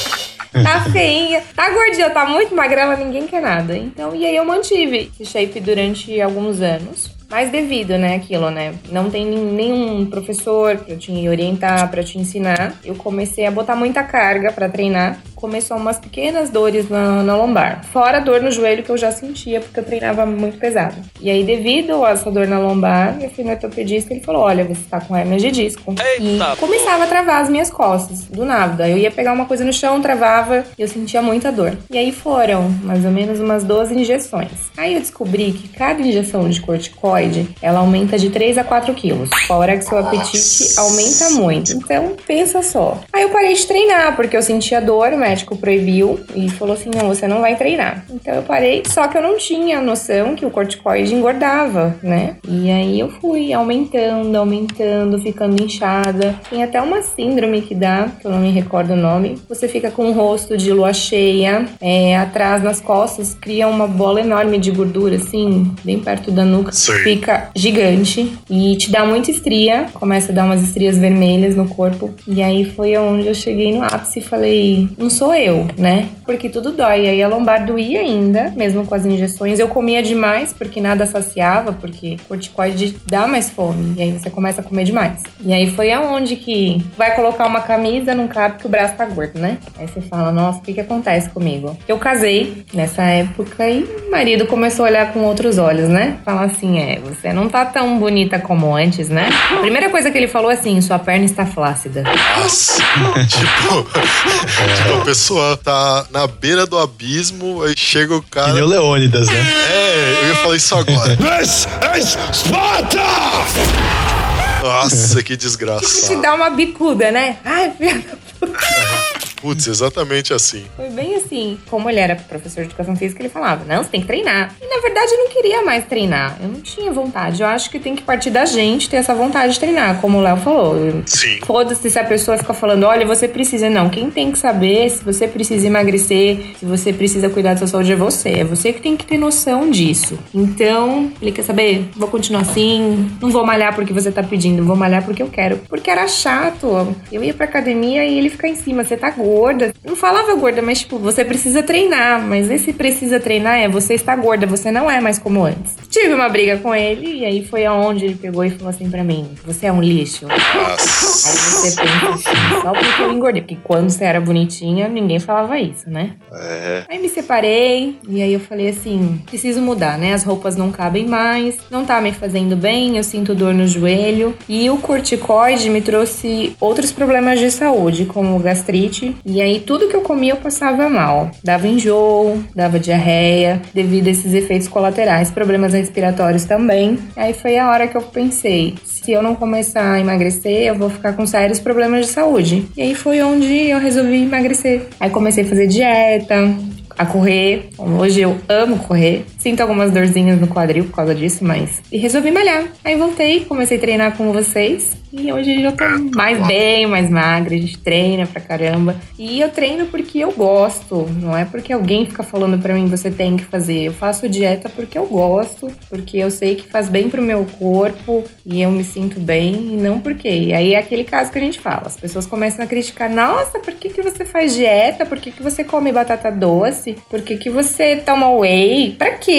Tá feinha, tá gordinha, tá muito magrela, ninguém quer nada. Então, e aí eu mantive esse shape durante alguns anos. Mas devido, né, aquilo, né? Não tem nen- nenhum professor pra te orientar, pra te ensinar. Eu comecei a botar muita carga pra treinar. Começou umas pequenas dores na, na lombar. Fora a dor no joelho que eu já sentia, porque eu treinava muito pesado. E aí, devido a essa dor na lombar, eu fui no ortopedista e ele falou: Olha, você tá com hernia de disco. e começava a travar as minhas costas, do nada. Eu ia pegar uma coisa no chão, travava, e eu sentia muita dor. E aí foram mais ou menos umas 12 injeções. Aí eu descobri que cada injeção de corticoide, ela aumenta de 3 a 4 quilos. Fora que seu apetite aumenta muito. Então, pensa só. Aí eu parei de treinar, porque eu sentia dor, o médico proibiu e falou assim: não, você não vai treinar. Então eu parei, só que eu não tinha noção que o corticoide engordava, né? E aí eu fui aumentando, aumentando, ficando inchada. Tem até uma síndrome que dá, que eu não me recordo o nome. Você fica com o rosto de lua cheia, é, atrás nas costas, cria uma bola enorme de gordura, assim, bem perto da nuca. Sei. Fica gigante e te dá muita estria, começa a dar umas estrias vermelhas no corpo. E aí foi onde eu cheguei no ápice e falei: não sou eu, né? Porque tudo dói. E aí a lombar doía ainda, mesmo com as injeções. Eu comia demais, porque nada saciava, porque corticoide dá mais fome. E aí você começa a comer demais. E aí foi aonde que vai colocar uma camisa, não cabe que o braço tá gordo, né? Aí você fala: nossa, o que que acontece comigo? Eu casei nessa época e o marido começou a olhar com outros olhos, né? Falar assim: é, você não tá tão bonita como antes, né? A primeira coisa que ele falou é assim: sua perna está flácida. Nossa. tipo, tipo, a pessoa tá na beira do abismo, aí chega o Que cara. nem o Leônidas, né? É, eu ia falar isso agora. This is Sparta! Nossa, que te desgraçado. dá uma bicuda, né? Ai, filha. Putz, exatamente assim. Foi bem assim. Como ele era professor de educação física, ele falava: Não, você tem que treinar. E na verdade eu não queria mais treinar. Eu não tinha vontade. Eu acho que tem que partir da gente ter essa vontade de treinar, como o Léo falou. Sim. Foda-se se a pessoa fica falando, olha, você precisa. Não, quem tem que saber se você precisa emagrecer, se você precisa cuidar da sua saúde é você. É você que tem que ter noção disso. Então, ele quer saber? Vou continuar assim, não vou malhar porque você tá pedindo, vou malhar porque eu quero. Porque era chato. Eu ia pra academia e ele fica em cima, você tá gorda. Não falava gorda, mas tipo, você precisa treinar. Mas esse precisa treinar é você está gorda, você não é mais como antes. Tive uma briga com ele e aí foi aonde ele pegou e falou assim pra mim: Você é um lixo. Aí você pensa assim, só porque eu engordei. Porque quando você era bonitinha, ninguém falava isso, né? É. Aí me separei, e aí eu falei assim: preciso mudar, né? As roupas não cabem mais, não tá me fazendo bem, eu sinto dor no joelho. E o corticoide me trouxe outros problemas de saúde, como gastrite. E aí tudo que eu comia eu passava mal. Dava enjoo, dava diarreia, devido a esses efeitos colaterais, problemas respiratórios também. Aí foi a hora que eu pensei: se eu não começar a emagrecer, eu vou ficar com sérios problemas de saúde. E aí foi onde eu resolvi emagrecer. Aí comecei a fazer dieta, a correr. Hoje eu amo correr. Sinto algumas dorzinhas no quadril por causa disso, mas. E resolvi malhar. Aí voltei, comecei a treinar com vocês. E hoje eu já tô mais bem, mais magra, a gente treina pra caramba. E eu treino porque eu gosto, não é porque alguém fica falando pra mim você tem que fazer. Eu faço dieta porque eu gosto, porque eu sei que faz bem pro meu corpo e eu me sinto bem, e não porque. E aí é aquele caso que a gente fala, as pessoas começam a criticar, nossa, por que, que você faz dieta? Por que, que você come batata doce? Por que, que você toma whey? Pra quê?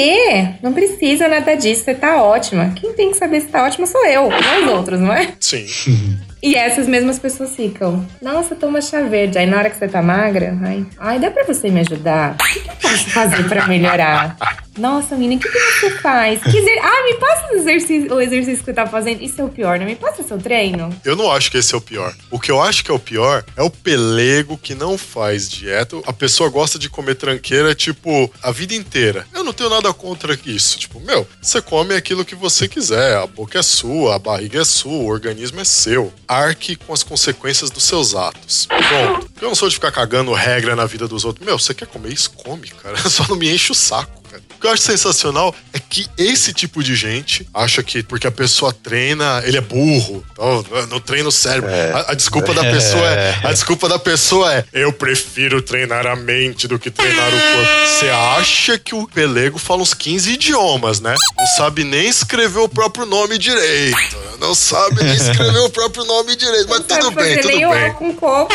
Não precisa nada disso, você tá ótima. Quem tem que saber se tá ótima sou eu, não os outros, não é? Sim. E essas mesmas pessoas ficam, nossa, toma chá verde. Aí na hora que você tá magra, ai, ai dá pra você me ajudar? O que, que eu posso fazer pra melhorar? Nossa, menina, o que, que você faz? Ah, me passa o exercício, o exercício que você tá fazendo. Isso é o pior, né? Me passa seu treino. Eu não acho que esse é o pior. O que eu acho que é o pior é o pelego que não faz dieta. A pessoa gosta de comer tranqueira, tipo, a vida inteira. Eu não tenho nada contra isso. Tipo, meu, você come aquilo que você quiser. A boca é sua, a barriga é sua, o organismo é seu. Arque com as consequências dos seus atos. Pronto. Eu não sou de ficar cagando regra na vida dos outros. Meu, você quer comer isso? Come, cara. Só não me enche o saco. cara. O que eu acho sensacional é que esse tipo de gente acha que porque a pessoa treina, ele é burro. Então, no treino cérebro. A, a desculpa da pessoa é. A desculpa da pessoa é: eu prefiro treinar a mente do que treinar o corpo. Você acha que o pelego fala uns 15 idiomas, né? Não sabe nem escrever o próprio nome direito. Não sabe nem escrever o próprio nome direito. Mas tudo bem, tudo o bem. ó com coco.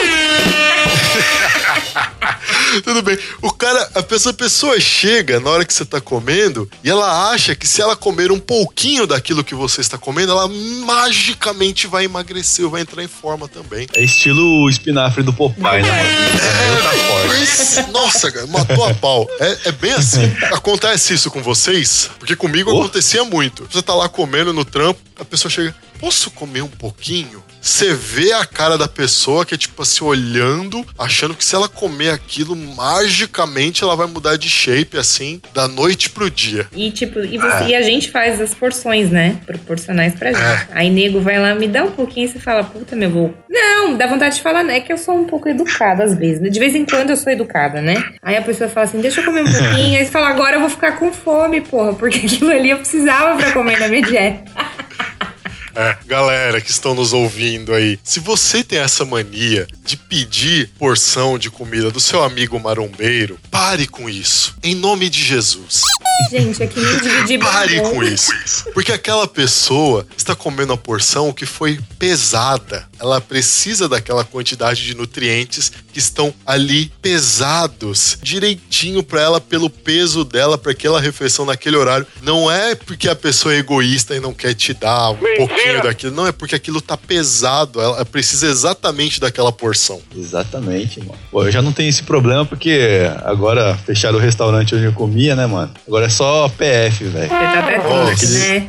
Tudo bem. O cara, a pessoa, a pessoa chega na hora que você tá comendo e ela acha que se ela comer um pouquinho daquilo que você está comendo, ela magicamente vai emagrecer, vai entrar em forma também. É estilo espinafre do Popeye, né? É. Mas, nossa, cara, matou a pau. É, é bem assim. Acontece isso com vocês? Porque comigo Oh. acontecia muito. Você tá lá comendo no trampo, a pessoa chega, posso comer um pouquinho? Você vê a cara da pessoa que é tipo assim, olhando, achando que se ela comer aquilo, magicamente ela vai mudar de shape, assim, da noite pro dia. E tipo, e, você- e a gente faz as porções, né? Proporcionais pra gente. Aí nego vai lá, me dá um pouquinho e você fala, puta, meu vou. Não, dá vontade de falar, né? Que eu sou um pouco educada às vezes. né? De vez em quando eu sou educada, né? Aí a pessoa fala assim, deixa eu comer um pouquinho. Aí você fala, agora eu vou ficar com fome, porra, porque aquilo ali eu precisava pra comer na minha dieta. É, galera que estão nos ouvindo aí, se você tem essa mania de pedir porção de comida do seu amigo marombeiro, pare com isso. Em nome de Jesus. Gente, é que nem dividir Pare com isso. Porque aquela pessoa está comendo a porção que foi pesada. Ela precisa daquela quantidade de nutrientes que estão ali pesados, direitinho para ela pelo peso dela para aquela refeição naquele horário. Não é porque a pessoa é egoísta e não quer te dar um pouquinho daquilo, não é porque aquilo tá pesado, ela precisa exatamente daquela porção. Exatamente, mano. Pô, eu já não tenho esse problema porque agora fecharam o restaurante onde eu comia, né, mano? Agora é só PF, velho. Você tá até né?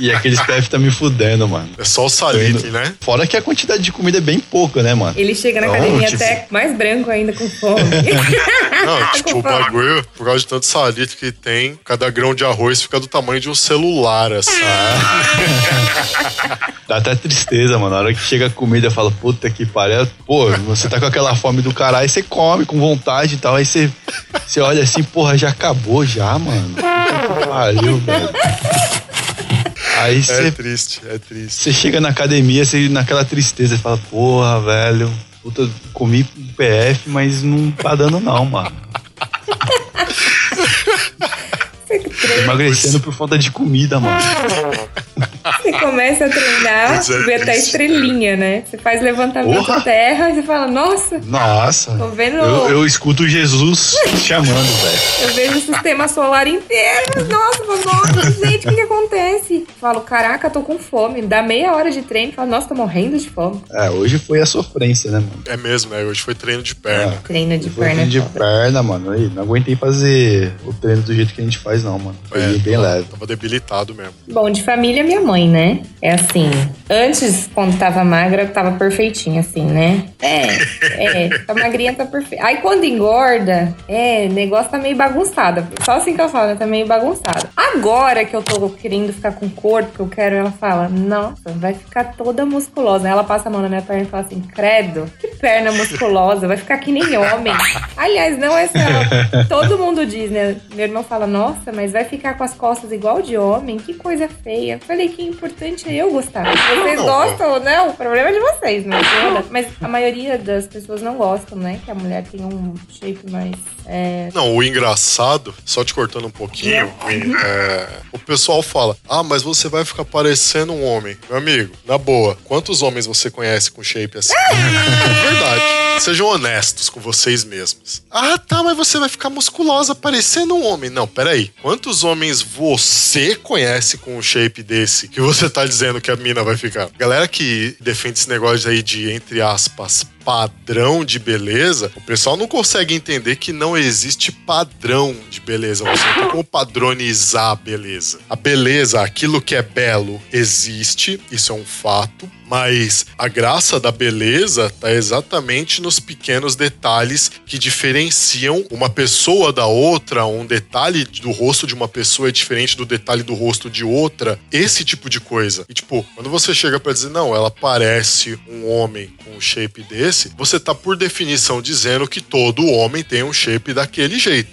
E aqueles PF tá me fudendo, mano. É só o salitre, né? Fora que a quantidade de comida é bem pouca, né, mano? Ele chega na Não, academia tipo- até mais branco ainda com fome. Não, tipo, Com o fome. bagulho, por causa de tanto salitre que tem, cada grão de arroz fica do tamanho de um celular, assim. Dá até tristeza, mano. Na hora que chega a comida, eu falo, puta que pariu. Pô, você tá com aquela fome do caralho, você come com vontade e tal. Aí você, você olha assim, porra, já acabou já, mano. Puta que pariu, velho. Aí É você, triste, é triste. você chega na academia, você naquela tristeza, você fala, porra, velho. Puta, comi PF, mas não tá dando não, mano. Emagrecendo por falta de comida, mano. você começa a treinar, é vê até estrelinha, né? Você faz levantamento Porra. à terra e você fala, nossa, Nossa. tô vendo. Eu, eu escuto Jesus chamando, velho. Eu vejo o sistema solar inteiro. Nossa, nossa, gente, o que, que acontece? Falo, caraca, tô com fome. Dá meia hora de treino. Falo, nossa, tô morrendo de fome. É, hoje foi a sofrência, né, mano? É mesmo, né? Hoje foi treino de perna. Treino de perna. é de perna, mano. Aí, não aguentei fazer o treino do jeito que a gente faz, não, mano. Foi É, bem tava- leve. Tava debilitado mesmo. Bom, de família, minha mãe, né? É assim. Antes, quando tava magra, tava perfeitinha, assim, né? É, é. Tá magrinha, tá perfeita. Aí quando engorda, é, o negócio tá meio bagunçado. Só assim que eu falo, né? Tá meio bagunçado. Agora que eu tô querendo ficar com o corpo que eu quero, ela fala, nossa, vai ficar toda musculosa. Aí ela passa a mão na minha perna e fala assim, credo, que perna musculosa, vai ficar que nem homem. Aliás, não é só. Todo mundo diz, né? Meu irmão fala, nossa, mas vai ficar com as costas igual de homem, que coisa feia. Eu falei que importante é eu gostar. Vocês gostam ou não? O problema é de vocês, mas, eu- mas a maioria das pessoas não gostam, né? Que a mulher tem um shape mais. É, Não, o engraçado, só te cortando um pouquinho, é, o pessoal fala: Ah, mas você vai ficar parecendo um homem. Meu amigo, na boa, quantos homens você conhece com shape assim? Verdade. Sejam honestos com vocês mesmos. Ah, tá, mas você vai ficar musculosa parecendo um homem. Não, peraí. Quantos homens você conhece com um shape desse que você tá dizendo que a mina vai ficar? Galera que defende esse negócio aí de, entre aspas, padrão de beleza, o pessoal não consegue entender que não existe padrão de beleza. Você não tem como padronizar a beleza. A beleza, aquilo que é belo, existe, isso é um fato. Mas a graça da beleza tá exatamente nos pequenos detalhes que diferenciam uma pessoa da outra. Um detalhe do rosto de uma pessoa é diferente do detalhe do rosto de outra. Esse tipo de coisa. E tipo, quando você chega pra dizer, não, ela parece um homem com um shape desse, você tá por definição dizendo que todo homem tem um shape daquele jeito.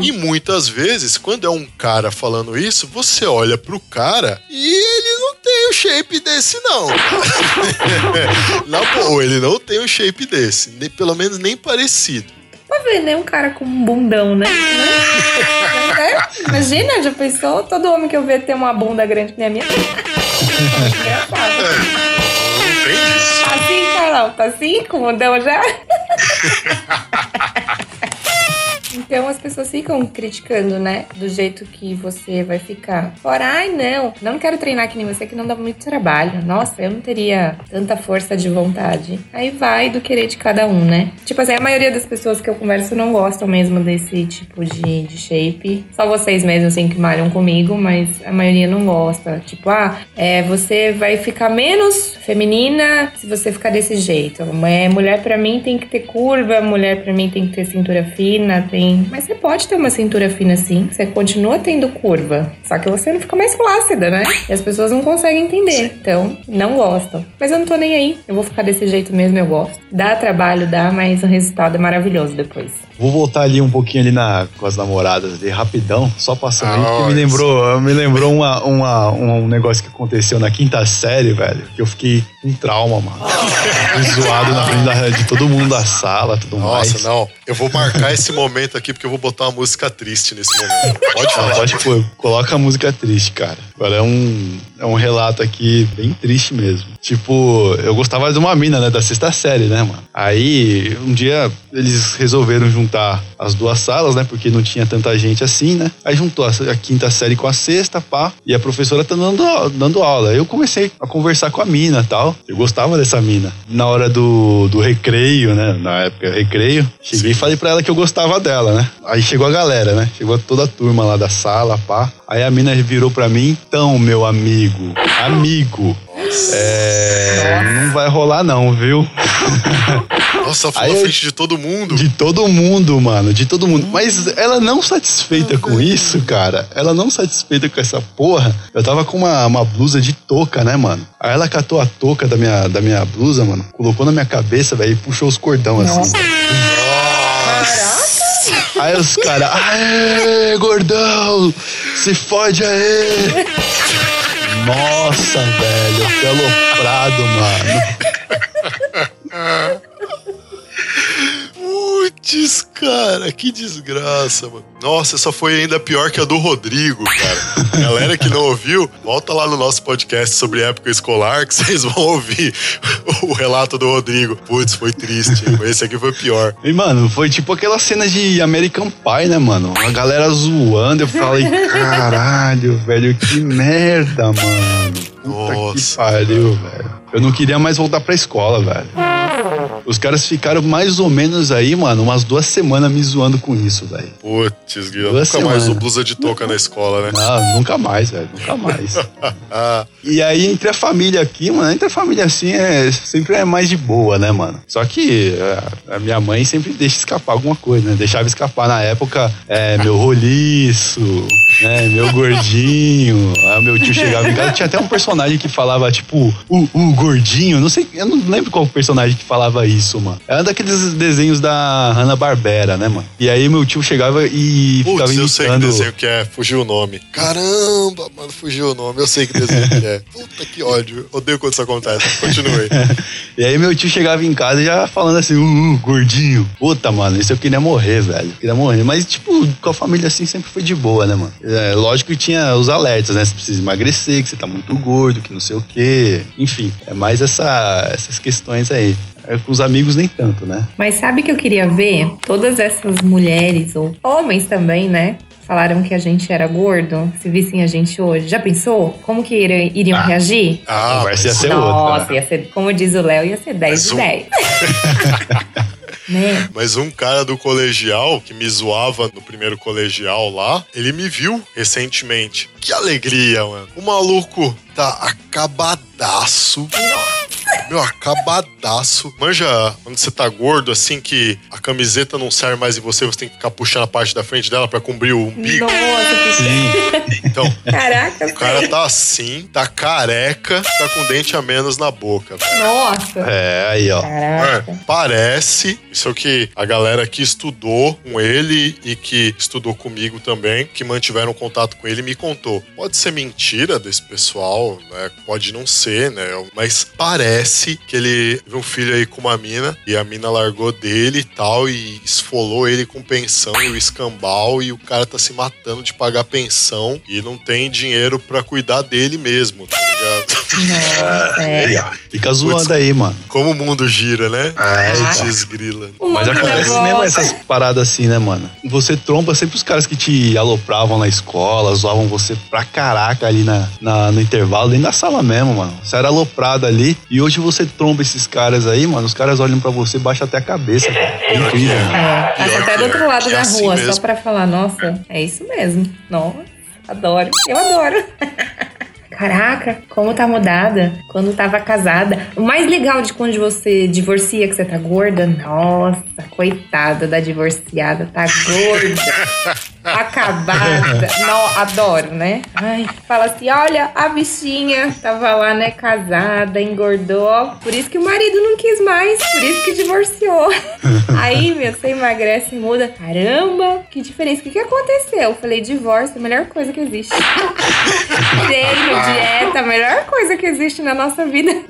E muitas vezes, quando é um cara falando isso, você olha pro cara e ele não tem o shape desse, não. Na boa, ele não tem o shape desse. Nem- pelo menos nem parecido. Pra ver, né? Um cara com um bundão, né? Né? Imagina, já pensou? Todo homem que eu ver ter uma bunda grande que nem a minha. Engraçado. Isso. Tá assim, Carol? Tá assim? Com o bundão já? Então as pessoas ficam criticando, né? Do jeito que você vai ficar. Fora, ai não, não quero treinar que nem você, que não dá muito trabalho. Nossa, eu não teria tanta força de vontade. Aí vai do querer de cada um, né? Tipo assim, a maioria das pessoas que eu converso não gostam mesmo desse tipo de, de shape. Só vocês mesmos, assim, que malham comigo, mas a maioria não gosta. Tipo, ah, é, você vai ficar menos feminina se você ficar desse jeito. É, mulher pra mim tem que ter curva, mulher pra mim tem que ter cintura fina, tem. Mas você pode ter uma cintura fina sim, você continua tendo curva. Só que você não fica mais flácida, né? E as pessoas não conseguem entender. Então, não gostam. Mas eu não tô nem aí. Eu vou ficar desse jeito mesmo, eu gosto. Dá trabalho, dá, mas o resultado é maravilhoso depois. Vou voltar ali um pouquinho ali na, com as namoradas ali, rapidão, só passando aí, porque me Nossa. lembrou, me lembrou uma, uma- um negócio que aconteceu na quinta série, velho, que eu fiquei com trauma, mano. Fui zoado na frente da- de todo mundo da sala, tudo Nossa, mais. não. Eu vou marcar esse momento aqui porque eu vou botar uma música triste nesse momento. Pode falar. pode pôr, coloca a música triste, cara. Agora é um, é um relato aqui bem triste mesmo. Tipo, eu gostava de uma mina, né, da sexta série, né, mano? Aí, um dia, eles resolveram juntar as duas salas, né, porque não tinha tanta gente assim, né? Aí juntou a, quinta série com a sexta, pá, e a professora tá dando, dando aula. Eu comecei a conversar com a mina tal. Eu gostava dessa mina. Na hora do, do recreio, né, na época recreio, cheguei e falei pra ela que eu gostava dela, né? Aí chegou a galera, né? Chegou toda a turma lá da sala, pá. Aí a mina virou pra mim, então, meu amigo, amigo, é, não vai rolar não, viu? Nossa, à eu- frente de todo mundo. De todo mundo, mano, de todo mundo. Mas ela não satisfeita com isso, cara, ela não satisfeita com essa porra, eu tava com uma, uma blusa de touca, né, mano? Aí ela catou a touca da minha, da minha blusa, mano, colocou na minha cabeça, velho, e puxou os cordão assim. Aí os caras, aê, gordão, se fode aí. Nossa, velho, fui aloprado, mano. Putz, cara, que desgraça, mano. Nossa, essa foi ainda pior que a do Rodrigo, cara. Galera que não ouviu, volta lá no nosso podcast sobre época escolar que vocês vão ouvir o relato do Rodrigo. Putz, foi triste. hein? Esse aqui foi pior. E, mano, foi tipo aquela cena de American Pie, né, mano? A galera zoando, eu falei, caralho, velho, que merda, mano. Puta Nossa, que pariu, velho. Eu não queria mais voltar pra escola, velho. Os caras ficaram mais ou menos aí, mano, umas duas semanas me zoando com isso, velho. Putz, Guilherme. Nunca mais semanas. o blusa de touca na escola, né? Não, nunca mais, velho, nunca mais. E aí, entre a família aqui, mano, entre a família assim, é, sempre é mais de boa, né, mano? Só que é, a minha mãe sempre deixa escapar alguma coisa, né? Deixava escapar na época é, meu roliço, né? Meu gordinho. Aí meu tio chegava em casa. Tinha até um personagem que falava, tipo, o, o gordinho. Não sei, eu não lembro qual personagem que falava isso, mano. Era um daqueles desenhos da Hanna-Barbera, né, mano? E aí meu tio chegava e ficava Putz, eu sei que imitando. desenho que é. Fugiu o nome. Caramba, mano, fugiu o nome. Eu sei que desenho que é. Puta que ódio. Odeio quando isso acontece. Continue. E aí meu tio chegava em casa já falando assim, uh, uh, gordinho. Puta, mano, isso eu queria morrer, velho. Eu queria morrer. Mas, tipo, com a família assim sempre foi de boa, né, mano? É, lógico que tinha os alertas, né? Você precisa emagrecer, que você tá muito gordo, que não sei o quê. Enfim, é mais essa, essas questões aí. É, com os amigos nem tanto, né? Mas sabe que eu queria ver? Todas essas mulheres, ou homens também, né? Falaram que a gente era gordo. Se vissem a gente hoje. Já pensou? Como que iri- iriam Ah. reagir? Ah, mas- ser Nossa, outra. ia ser, como diz o Léo, ia ser 10 Mas de um- 10. né? Mas um cara do colegial que me zoava no primeiro colegial lá, ele me viu recentemente. Que alegria, mano. O maluco tá acabadaço. Meu, acabadaço. Manja, quando você tá gordo, assim, que a camiseta não serve mais em você, você tem que ficar puxando a parte da frente dela pra cobrir o umbigo. Nossa, que. Então, caraca. o cara tá assim, tá careca, tá com dente a menos na boca. velho. Nossa. É, aí, ó. Caraca. É, parece, isso é o que a galera que estudou com ele e que estudou comigo também, que mantiveram contato com ele, me contou. Pode ser mentira desse pessoal, né? Pode não ser, né? Mas parece que ele viu um filho aí com uma mina e a mina largou dele e tal e esfolou ele com pensão e o escambau e o cara tá se matando de pagar pensão e não tem dinheiro pra cuidar dele mesmo, tá ligado? É. Ó. Fica zoando aí, mano. Como o mundo gira, né? Ah, Putz, grila. O Mas mundo dá acontece mesmo essas paradas assim, né, mano? Você tromba sempre os caras que te alopravam na escola, zoavam você pra caraca ali na, na- no intervalo, dentro da sala mesmo, mano. Você era aloprado ali e hoje você tromba esses caras aí, mano. Os caras olham pra você, baixa até a cabeça, cara. É incrível, é. É, passa até que do outro é. lado É da assim rua, só pra falar, nossa, é isso mesmo. Nossa, adoro. Eu adoro. Caraca, como tá mudada quando tava casada. O mais legal de quando você divorcia, que você tá gorda, nossa, coitada da divorciada, tá gorda, acabada. Não, adoro, né? Ai, fala assim: olha, a bichinha tava lá, né, casada, engordou. Por isso que o marido não quis mais, por isso que divorciou. Aí, meu, você emagrece e muda. Caramba, que diferença. O que, que aconteceu? Eu falei, divórcio, a melhor coisa que existe. Treino, dieta, a melhor coisa que existe na nossa vida.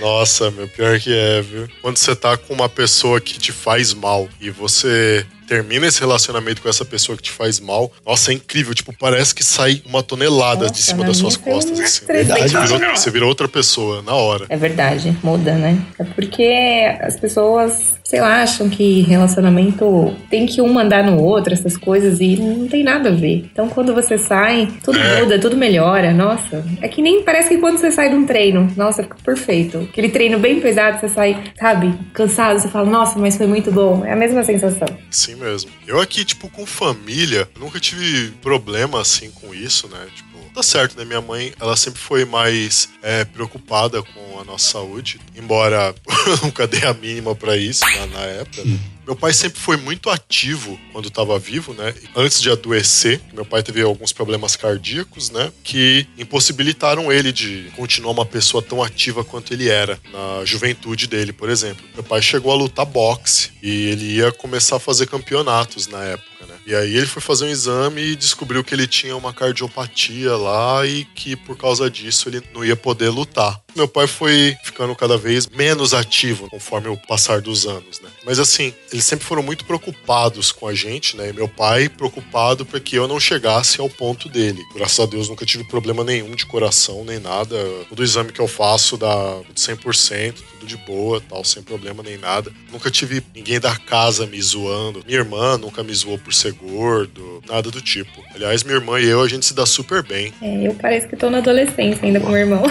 Nossa, meu, pior que é, viu? Quando você tá com uma pessoa que te faz mal e você termina esse relacionamento com essa pessoa que te faz mal, nossa, é incrível. Tipo, parece que sai uma tonelada Nossa, de cima das suas foi costas, assim. 300 Você virou, você virou outra pessoa, na hora. É verdade, muda, né? É porque as pessoas, sei lá, acham que relacionamento tem que um mandar no outro, essas coisas, e não tem nada a ver. Então quando você sai, tudo muda, tudo melhora. Nossa, é que nem parece que quando você sai de um treino, nossa, fica perfeito. Aquele treino bem pesado, você sai, sabe, cansado, você fala, nossa, mas foi muito bom. É a mesma sensação. Assim mesmo. Eu aqui, tipo, com família, nunca tive problema assim com isso, né? Tipo, tá certo, né? Minha mãe, ela sempre foi mais é, preocupada com a nossa saúde, embora eu nunca dei a mínima pra isso na, na época. Meu pai sempre foi muito ativo quando estava vivo, né? Antes de adoecer, meu pai teve alguns problemas cardíacos, né? Que impossibilitaram ele de continuar uma pessoa tão ativa quanto ele era na juventude dele, por exemplo. Meu pai chegou a lutar boxe e ele ia começar a fazer campeonatos na época, né? E aí ele foi fazer um exame e descobriu que ele tinha uma cardiopatia lá e que por causa disso ele não ia poder lutar. Meu pai foi ficando cada vez menos ativo conforme o passar dos anos, né? Mas assim, eles sempre foram muito preocupados com a gente, né? E meu pai preocupado para que eu não chegasse ao ponto dele. Graças a Deus nunca tive problema nenhum de coração nem nada. Todo exame que eu faço dá 100%, tudo de boa, tal, sem problema nem nada. Nunca tive ninguém da casa me zoando. Minha irmã nunca me zoou por ser gordo, nada do tipo. Aliás, minha irmã e eu a gente se dá super bem. É, eu pareço que tô na adolescência ainda com meu irmão.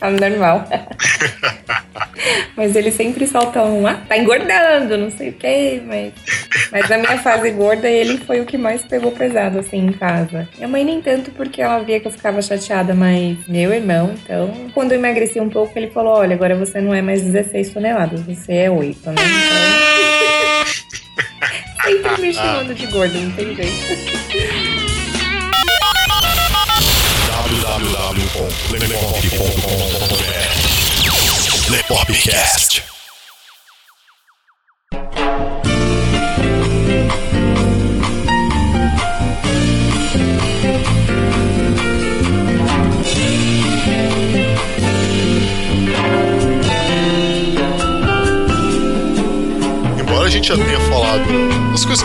é normal. mas ele sempre solta um, ah, tá engordando, não sei mas... Mas na minha fase gorda, ele foi o que mais pegou pesado, assim, em casa. Minha mãe nem tanto, porque ela via que eu ficava chateada, mas meu irmão, então... Quando eu emagreci um pouco, ele falou, olha, agora você não é mais 16 toneladas, você é 8, né? Então... sempre me chamando de gordo, não tem jeito. www.lepop.com.br Lepopcast.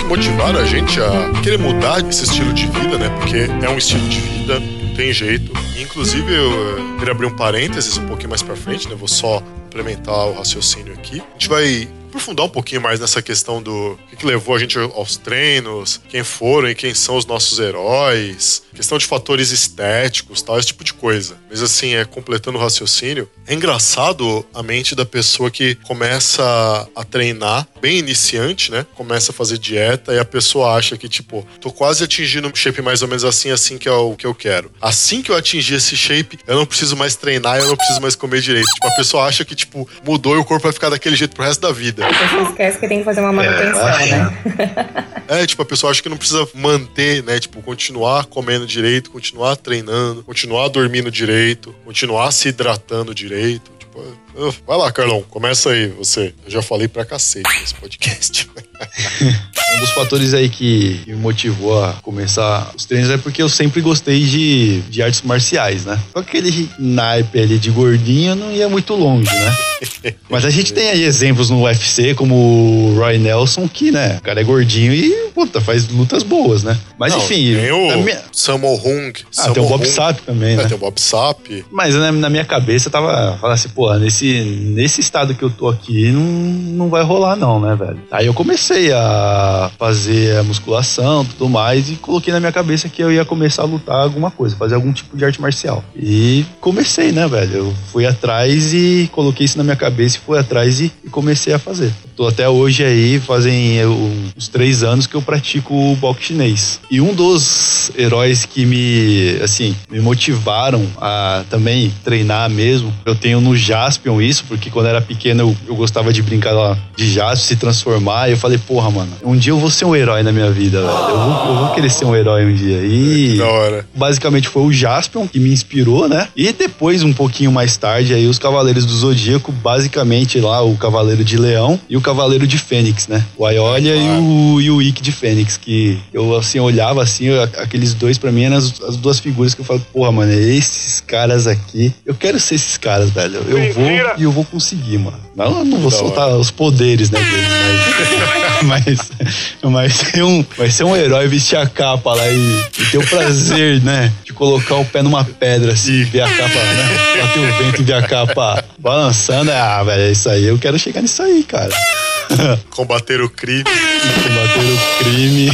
Motivaram a gente a querer mudar esse estilo de vida, né? Porque é um estilo de vida, não tem jeito. Inclusive, eu eh, queria abrir um parênteses um pouquinho mais pra frente, né? Vou só implementar o raciocínio aqui. A gente vai aprofundar um pouquinho mais nessa questão do que, que levou a gente aos treinos, quem foram e quem são os nossos heróis, questão de fatores estéticos, tal, esse tipo de coisa. Mas assim, é completando o raciocínio, é engraçado a mente da pessoa que começa a treinar, bem iniciante, né? Começa a fazer dieta e a pessoa acha que, tipo, tô quase atingindo um shape mais ou menos assim, assim que é o que eu quero. Assim que eu atingir esse shape, eu não preciso mais treinar, eu não preciso mais comer direito. Tipo, a pessoa acha que, tipo, mudou e o corpo vai ficar daquele jeito pro resto da vida. A pessoa esquece que tem que fazer uma manutenção, né? É, tipo, a pessoa acha que não precisa manter, né? Tipo, continuar comendo direito, continuar treinando, continuar dormindo direito, continuar se hidratando direito. Tipo, vai lá, Carlão, começa aí, você. Eu já falei pra cacete nesse podcast. Um dos fatores aí que me motivou a começar os treinos é porque eu sempre gostei de, de artes marciais, né? Só que aquele naipe ali de gordinho não ia muito longe, né? Mas a gente tem aí exemplos no UFC, como o Roy Nelson, que, né, o cara é gordinho e, puta, faz lutas boas, né? Mas Não, enfim. Tem o minha- Sammo Hung. Ah, tem o Bob Sapp também, É, né? tem o Bob Sapp. Mas na, na minha cabeça tava falando assim, pô, nesse, nesse estado que eu tô aqui, não, não vai rolar não, né, velho? Aí eu comecei a fazer a musculação tudo mais e coloquei na minha cabeça que eu ia começar a lutar alguma coisa, fazer algum tipo de arte marcial. E comecei, né, velho? Eu fui atrás e coloquei isso na minha cabeça e fui atrás e, e comecei a fazer. Tô até hoje aí, fazem uns três anos que eu pratico o boxe chinês. E um dos heróis que me, assim, me motivaram a também treinar mesmo, eu tenho no Jaspion isso, porque quando era pequeno eu, eu gostava de brincar lá de Jaspion, se transformar, e eu falei, porra, mano, um dia eu vou ser um herói na minha vida, velho. Eu vou, eu vou querer ser um herói um dia. E Da hora. basicamente foi o Jaspion que me inspirou, né? E depois, um pouquinho mais tarde, aí os Cavaleiros do Zodíaco, basicamente lá o Cavaleiro de Leão e o Cavaleiro de Fênix, né? O Aiolia e o, e o Ikki de Fênix, que eu assim olhava assim, eu- aqueles dois pra mim eram as, as duas figuras que eu falo, porra, mano, esses caras aqui, eu quero ser esses caras, velho. Eu vou e eu vou conseguir, mano. Não, eu não vou soltar os poderes, né, deles, mas, mas, mas ser um, vai ser um herói vestir a capa lá e, e ter o prazer, né, de colocar o pé numa pedra assim, ver a capa, né, bater o vento e ver a capa balançando. Ah, velho, é isso aí, eu quero chegar nisso aí, cara. Combater o crime. Combater o crime.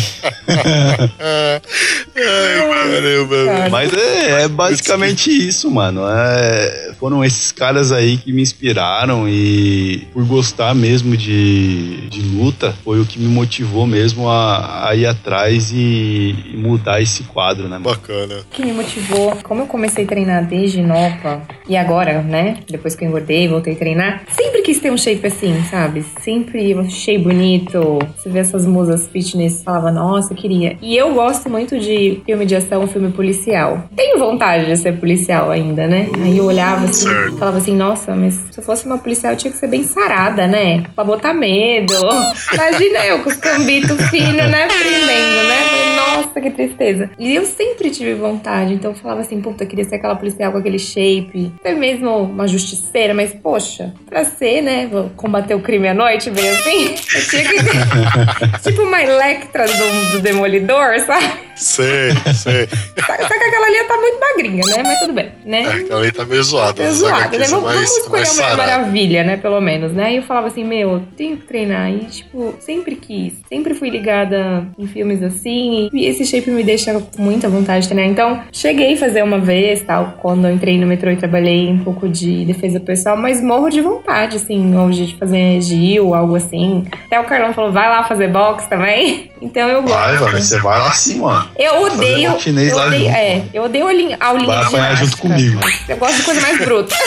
Ai, caramba. Mas é, é basicamente isso, mano. É, foram esses caras aí que me inspiraram e por gostar mesmo de, de luta, foi o que me motivou mesmo a, a ir atrás e, e mudar esse quadro, né, mano? Bacana. O que me motivou, como eu comecei a treinar desde nova, e agora, né, depois que eu engordei, voltei a treinar, sempre quis ter um shape assim, sabe? Sempre um shape bonito. Você vê essas musas fitness, falava, nossa, queria. E eu gosto muito de filme de ação, filme policial. Tenho vontade de ser policial ainda, né? Aí eu olhava assim, falava assim, nossa, mas se eu fosse uma policial, eu tinha que ser bem sarada, né? Pra botar medo. Imagina eu com os cambitos finos, né? Prendendo, né? Nossa, que tristeza. E eu sempre tive vontade, então eu falava assim, puta, eu queria ser aquela policial com aquele shape. Até mesmo uma justiceira, mas poxa, pra ser, né? Vou combater o crime à noite, bem assim. Eu tinha que tipo uma Electra do, do Demolidor, sabe? Sei, sei. Só só que aquela ali tá muito magrinha, né? Mas tudo bem, né? É, aquela aí tá meio zoada. É HQs né? Vamos, escolher mais a Mulher sarada. Maravilha, né? Pelo menos, né? E eu falava assim, meu, eu tenho que treinar. E, tipo, sempre quis. Sempre fui ligada em filmes assim. E esse shape me deixa com muita vontade de treinar. Então, cheguei a fazer uma vez, tal, quando eu entrei no metrô e trabalhei um pouco de defesa pessoal, mas morro de vontade, assim, hoje de fazer Gil, algo assim. Até o Carlão falou, vai lá fazer boxe também. Então eu gosto. Vai, velho, você vai lá sim, mano. Eu odeio. boxe chinês eu lá odeio, junto. é, eu odeio aulinha, aulinha Vai de apanhar junto comigo. Eu gosto de coisa mais bruta.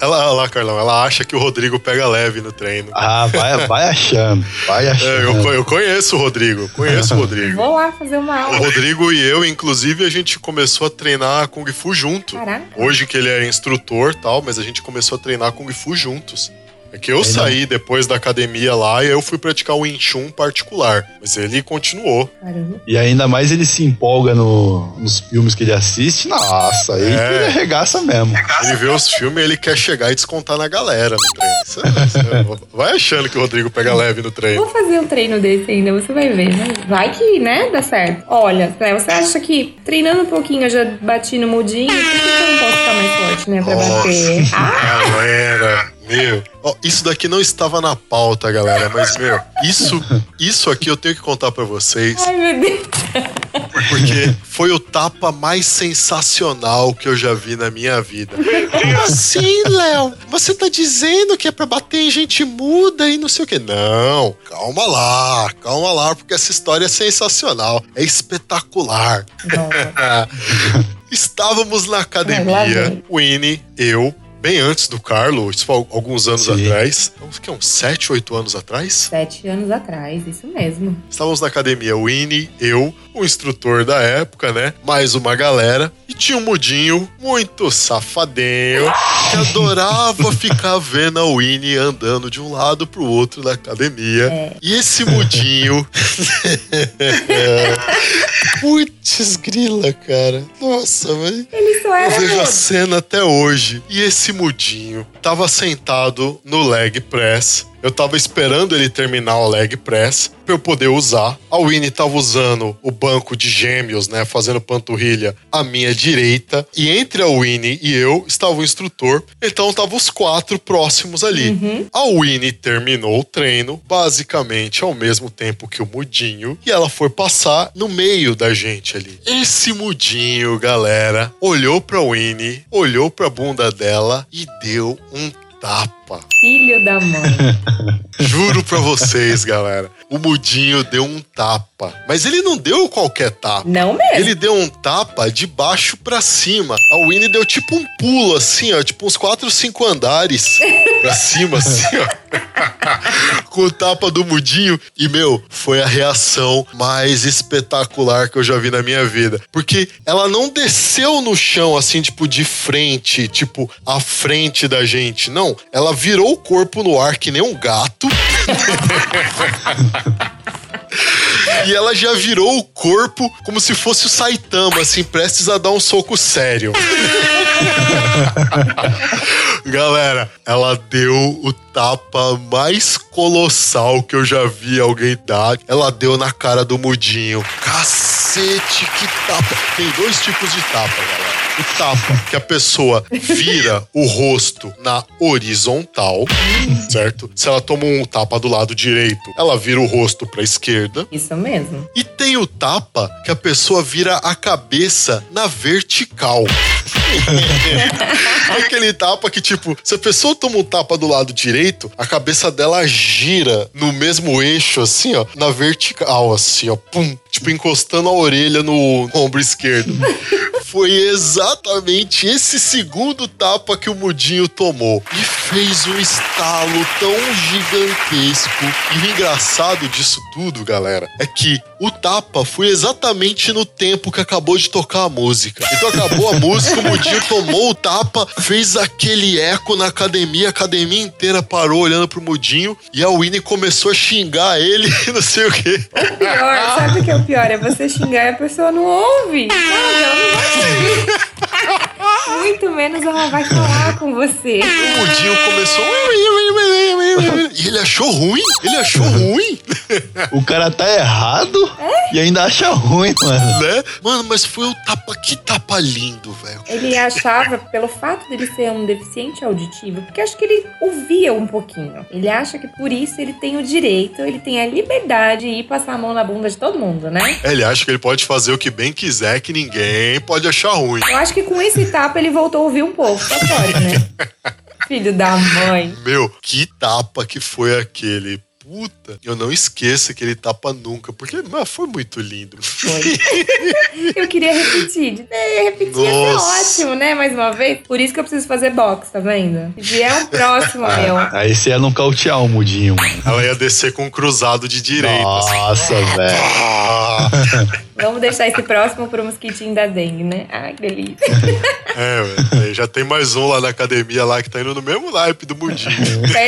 Ela, olha lá, Carlão, ela acha que o Rodrigo pega leve no treino. Ah, vai, vai achando. Vai É, achando. eu, co- eu conheço o Rodrigo, conheço o Rodrigo. Vou lá fazer uma O aula. Rodrigo e eu, inclusive, a gente começou a treinar Kung Fu junto. Caraca. Hoje que ele é instrutor e tal, mas a gente começou a treinar Kung Fu juntos. É que eu saí depois da academia lá e eu fui praticar o Wing Chun particular. Mas ele continuou. Caramba. E ainda mais ele se empolga no- nos filmes que ele assiste. Nossa, aí É. ele arregaça mesmo. Ele vê os filmes e ele quer chegar e descontar na galera no treino. Você- você vai achando que o Rodrigo pega leve no treino. Vou fazer um treino desse ainda, você vai ver, né? Vai que, né, dá certo. Olha, né, você acha que treinando um pouquinho eu já bati no mudinho? Por que eu não posso ficar mais forte, né, pra bater? Ah, Galera, meu. Ó, isso daqui não estava na pauta, galera, mas, meu, isso, isso aqui eu tenho que contar pra vocês, ai, meu Deus. porque foi o tapa mais sensacional que eu já vi na minha vida. Como assim, Léo? Você tá dizendo que é pra bater em gente muda e não sei o quê? Não, calma lá, calma lá, porque essa história é sensacional, é espetacular. Estávamos na academia. Winnie, eu, bem antes do Carlo, isso foi alguns anos Sim. atrás. Uns, que, uns 7, 8 anos atrás? Sete anos atrás, isso mesmo. Estávamos na academia, Winnie, eu, o instrutor da época, né? Mais uma galera. E tinha um mudinho muito safadinho que adorava ficar vendo a Winnie andando de um lado pro outro da academia. É. E esse mudinho. Putz, grila, cara. Nossa, velho. Ele só Eu era vejo a cena até hoje. E esse mudinho tava sentado no leg press. Eu tava esperando ele terminar o leg press pra eu poder usar. A Winnie tava usando o banco de gêmeos, né? Fazendo panturrilha à minha direita. E entre a Winnie e eu estava o instrutor. Então tava os quatro próximos ali. A Winnie terminou o treino, basicamente ao mesmo tempo que o mudinho. E ela foi passar no meio da gente ali. Esse mudinho, galera, olhou pra Winnie, olhou pra bunda dela e deu um tapa. Filho da mãe. Juro pra vocês, galera. O mudinho deu um tapa. Mas ele não deu qualquer tapa. Não mesmo. Ele deu um tapa de baixo pra cima. A Winnie deu tipo um pulo, assim, ó. Tipo uns 4, 5 andares pra cima, assim, ó. Com o tapa do mudinho. E, meu, foi a reação mais espetacular que eu já vi na minha vida. Porque ela não desceu no chão, assim, tipo, de frente, tipo, à frente da gente. Não. Ela virou o corpo no ar que nem um gato. E ela já virou o corpo como se fosse o Saitama, assim, prestes a dar um soco sério. Galera, ela deu o tapa mais colossal que eu já vi alguém dar. Ela deu na cara do mudinho. Cacete, que tapa. Tem dois tipos de tapa, galera. O tapa que a pessoa vira o rosto na horizontal, certo? Se ela toma um tapa do lado direito, ela vira o rosto pra esquerda. Isso mesmo. E tem o tapa que a pessoa vira a cabeça na vertical. É Aquele tapa que, tipo, se a pessoa toma um tapa do lado direito, a cabeça dela gira no mesmo eixo, assim, ó, na vertical, assim, ó, pum, tipo, encostando a orelha no ombro esquerdo. Foi exatamente esse segundo tapa que o Mudinho tomou. E fez um estalo tão gigantesco. E o engraçado disso tudo, galera, é que o tapa foi exatamente no tempo que acabou de tocar a música. Então acabou a música, o Mudinho tomou o tapa, fez aquele eco na academia, a academia inteira parou olhando pro Mudinho e a Winnie começou a xingar ele e não sei o quê. Pior, sabe o que é o pior? É você xingar e a pessoa não ouve. Sabe? Ela não vai ouvir. Muito menos ela vai falar com você. O Mudinho começou. E ele achou ruim? Ele achou ruim? O cara tá errado e ainda acha ruim, mano. né? Mano, mas foi o tapa. Que tapa lindo, velho. Ele achava, pelo fato dele ser um deficiente auditivo, porque acho que ele ouvia um pouquinho. Ele acha que por isso ele tem o direito, ele tem a liberdade de ir passar a mão na bunda de todo mundo, né? Ele acha que ele pode fazer o que bem quiser, que ninguém pode achar ruim. Eu acho que com esse tapa ele voltou a ouvir um pouco, só pode, né? Filho da mãe. Meu, que tapa que foi aquele. Puta, eu não esqueço aquele tapa nunca, porque mano, foi muito lindo. Foi. eu queria repetir. É, repetir ia ser Nossa. ótimo, né? Mais uma vez. Por isso que eu preciso fazer box, tá vendo? Se vier um próximo, meu. Aí você ia nocautear o mudinho, mano. Ela ia descer com um cruzado de direita. assim. Nossa, velho. Vamos deixar esse próximo pro mosquitinho da dengue, né? Ai, que delícia. é, já tem mais um lá na academia lá que tá indo no mesmo naipe do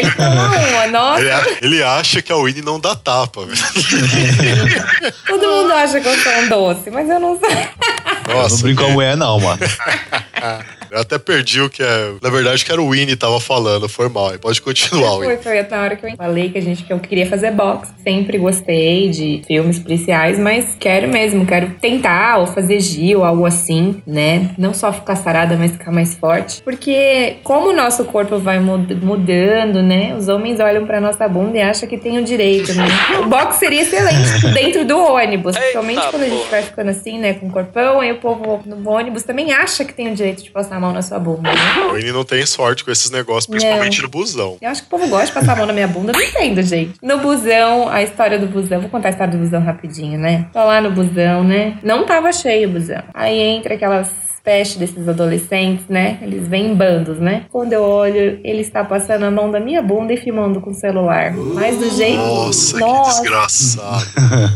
ele tomar uma, nossa. Ele, ele acha que a Winnie não dá tapa, velho. Todo mundo acha que eu sou um doce, mas eu não sou. Eu não Nossa, brinco com a mulher, não, mano. eu até perdi o que é. Na verdade, que era o Winnie tava falando. Foi mal. Aí Pode continuar, Foi, Winnie. foi na hora que eu falei que a gente que eu queria fazer box. Sempre gostei de filmes policiais, mas quero mesmo, quero tentar ou fazer Gil, algo assim, né? Não só ficar sarada, mas ficar mais forte. Porque como o nosso corpo vai mud- mudando, né? Os homens olham pra nossa bunda e acham que tem o direito, né? O box seria excelente dentro do ônibus, principalmente quando a gente vai ficando assim, né, com o corpão, aí o povo no ônibus também acha que tem o direito de passar a mão na sua bunda, né? O Winnie não tem sorte com esses negócios, principalmente no busão. Eu acho que o povo gosta de passar a mão na minha bunda, não entendo, gente. No busão, a história do busão, vou contar a história do busão rapidinho, né? Tô lá no busão, né? Não tava cheio o busão. Aí entra aquelas peste desses adolescentes, né? Eles vêm em bandos, né? Quando eu olho, ele está passando a mão da minha bunda e filmando com o celular. Mas do jeito. Nossa, que Nossa, desgraçado.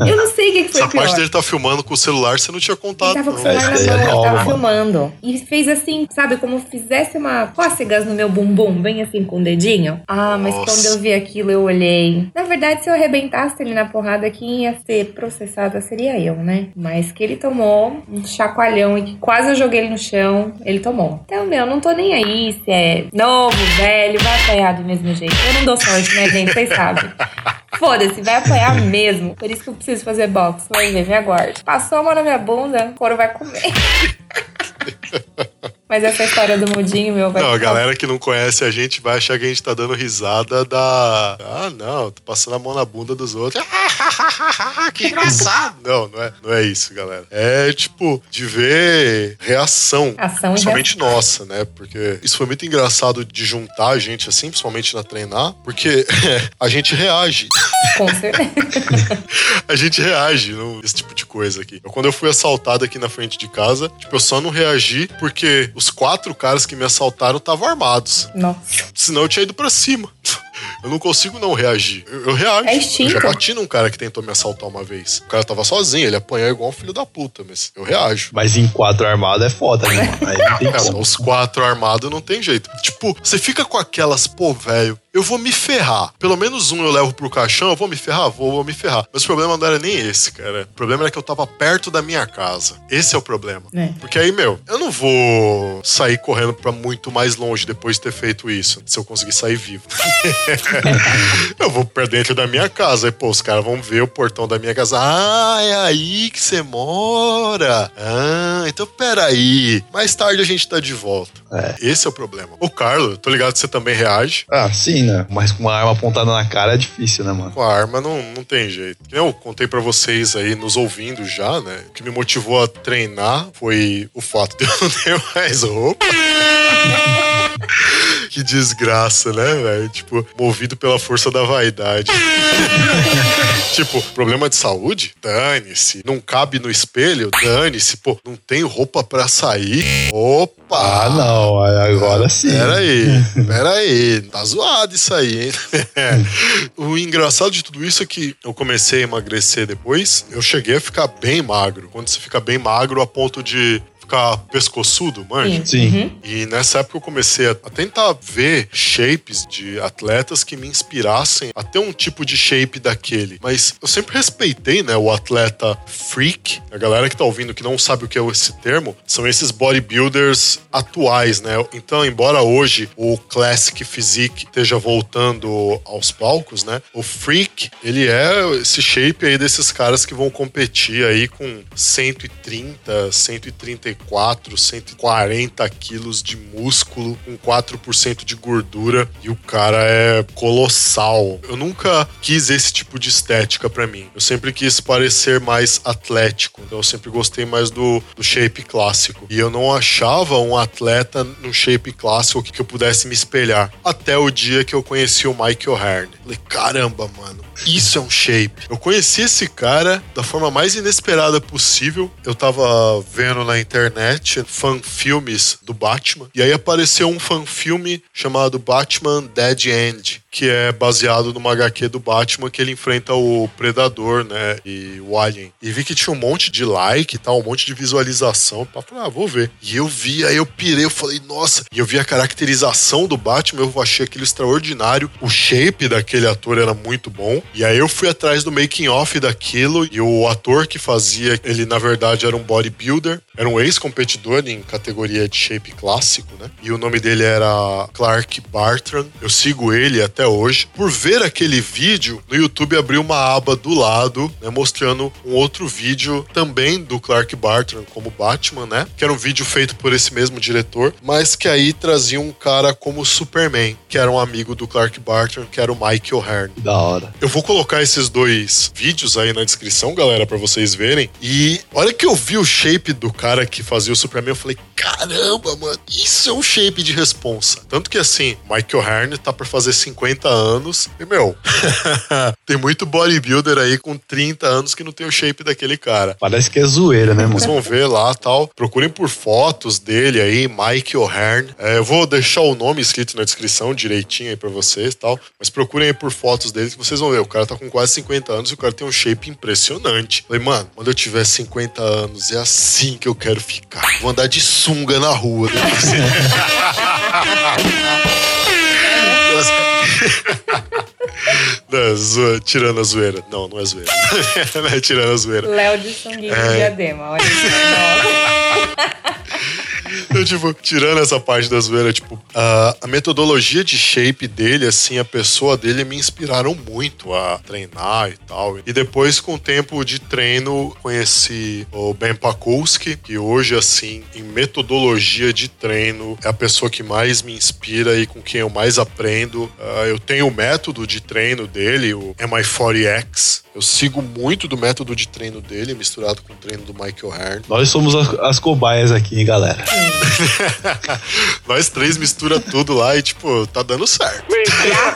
eu não sei o que, que foi Essa pior. parte dele tá filmando com o celular, você não tinha Ele contado, tava com o celular Essa na é mão, ele nova, tava filmando. E fez assim, sabe, como fizesse uma cócegas no meu bumbum, bem assim com o dedinho. Ah, mas Nossa. quando eu vi aquilo, eu olhei. Na verdade, se eu arrebentasse ele na porrada, quem ia ser processada seria eu, né? Mas que ele tomou um chacoalhão e que quase eu joguei ele no chão, ele tomou. Então, meu, não tô nem aí se é novo, velho, vai apanhar do mesmo jeito. Eu não dou sorte, né, gente? Vocês sabem. Foda-se, vai apanhar mesmo. Por isso que eu preciso fazer boxe. Vai ver, me aguarde. Passou a mão na minha bunda, o couro vai comer. Mas essa história do mudinho, meu, vai Não, a galera que não conhece a gente vai achar que a gente tá dando risada da. Ah, não, tô passando a mão na bunda dos outros. que engraçado. Não, não é, não é isso, galera. É tipo, de ver reação. Ação Principalmente nossa, né? Porque isso foi muito engraçado de juntar a gente assim, principalmente na treinar, porque a gente reage. Com certeza. A gente reage no- esse tipo de coisa aqui. Eu, quando eu fui assaltado aqui na frente de casa, tipo, eu só não reagi porque os quatro caras que me assaltaram estavam armados. Nossa. Senão eu tinha ido pra cima. Eu não consigo não reagir. Eu, eu reajo. É instinto. Eu já bati num cara que tentou me assaltar uma vez. O cara tava sozinho, ele apanhou igual um filho da puta, mas eu reajo. Mas em quatro armado é foda, né? Aí não tem É, os quatro armados não tem jeito. Tipo, você fica com aquelas, pô, velho, eu vou me ferrar. Pelo menos um eu levo pro caixão, eu vou me ferrar? Vou, vou me ferrar. Mas o problema não era nem esse, cara. O problema era que eu tava perto da minha casa. Esse é o problema. É. Porque aí, meu, eu não vou sair correndo pra muito mais longe depois de ter feito isso, se eu conseguir sair vivo. eu vou pra dentro da minha casa. Aí, pô, os caras vão ver o portão da minha casa. Ah, é aí que você mora. Ah, então peraí. Mais tarde a gente tá de volta. É. Esse é o problema. O Carlos, tô ligado que você também reage. Ah, sim, né? Mas com uma arma apontada na cara é difícil, né, mano? Com a arma não, não tem jeito. Eu contei pra vocês aí, nos ouvindo já, né? O que me motivou a treinar foi o fato de eu não ter mais roupa. que desgraça, né, velho? Tipo, movido pela força da vaidade. tipo, problema de saúde? Dane-se. Não cabe no espelho? Dane-se. Pô, não tenho roupa pra sair? Opa! Ah, não. Agora sim. Pera aí, pera aí. Tá zoado isso aí, hein? o engraçado de tudo isso é que eu comecei a emagrecer depois. Eu cheguei a ficar bem magro. Quando você fica bem magro a ponto de ficar pescoçudo, manja. Sim. Sim. Uhum. E nessa época eu comecei a, a tentar ver shapes de atletas que me inspirassem a ter um tipo de shape daquele. Mas eu sempre respeitei, né, o atleta freak. A galera que tá ouvindo que não sabe o que é esse termo, são esses bodybuilders atuais, né? Então, embora hoje o classic physique esteja voltando aos palcos, né? O freak, ele é esse shape aí desses caras que vão competir aí com 130, 134, 140 quilos de músculo, com 4% de gordura e o cara é colossal. Eu nunca quis esse tipo de estética pra mim. Eu sempre quis parecer mais atlético. Então eu sempre gostei mais do, do shape clássico. E eu não achava um atleta no shape clássico que eu pudesse me espelhar. Até o dia que eu conheci o Michael Hearn. Falei, caramba, mano. Isso é um shape. Eu conheci esse cara da forma mais inesperada possível. Eu tava vendo na internet fanfilmes do Batman. E aí apareceu um fanfilme chamado Batman Dead End que é baseado numa HQ do Batman que ele enfrenta o Predador, né? E o Alien. E vi que tinha um monte de like e tal, um monte de visualização. Eu ah, vou ver. E eu vi, aí eu pirei, eu falei, nossa. E eu vi a caracterização do Batman, eu achei aquilo extraordinário. O shape daquele ator era muito bom. E aí eu fui atrás do making off daquilo e o ator que fazia, ele na verdade era um bodybuilder, era um ex-competidor em categoria de shape clássico, né? E o nome dele era Clark Bartram. Eu sigo ele até hoje. Por ver aquele vídeo, no YouTube abriu uma aba do lado, né, mostrando um outro vídeo também do Clark Barton como Batman, né? Que era um vídeo feito por esse mesmo diretor, mas que aí trazia um cara como Superman, que era um amigo do Clark Barton, que era o Mike O'Hearn. Da hora. Eu vou colocar esses dois vídeos aí na descrição, galera, para vocês verem. E olha que eu vi o shape do cara que fazia o Superman, eu falei, caramba, mano, isso é um shape de responsa. Tanto que assim, Mike O'Hearn tá por fazer 50 50 anos. E, meu, tem muito bodybuilder aí com 30 anos que não tem o shape daquele cara. Parece que é zoeira, né, mano? Vocês vão ver lá tal. Procurem por fotos dele aí, Mike O'Hearn. É, eu vou deixar o nome escrito na descrição direitinho aí pra vocês tal. Mas procurem aí por fotos dele que vocês vão ver. O cara tá com quase 50 anos e o cara tem um shape impressionante. Falei, mano, quando eu tiver 50 anos, é assim que eu quero ficar. Vou andar de sunga na rua. Né? Não, zoa, tirando a zoeira. Não, não é zoeira. não é tirando a zoeira. Léo de Sunguinho é... Diadema, olha isso. Eu, tipo, tirando essa parte da zoeira, tipo, a, a, metodologia de shape dele, assim, a pessoa dele me inspiraram muito a treinar e tal. E depois, com o tempo de treino, conheci o Ben Pakulski, que hoje, assim, em metodologia de treino, é a pessoa que mais me inspira e com quem eu mais aprendo. Uh, eu tenho o método de treino dele, o MI40X, eu sigo muito do método de treino dele, misturado com o treino do Michael Hearn. Nós somos as, as cobaias aqui, hein, galera. Nós três mistura tudo lá e, tipo, tá dando certo.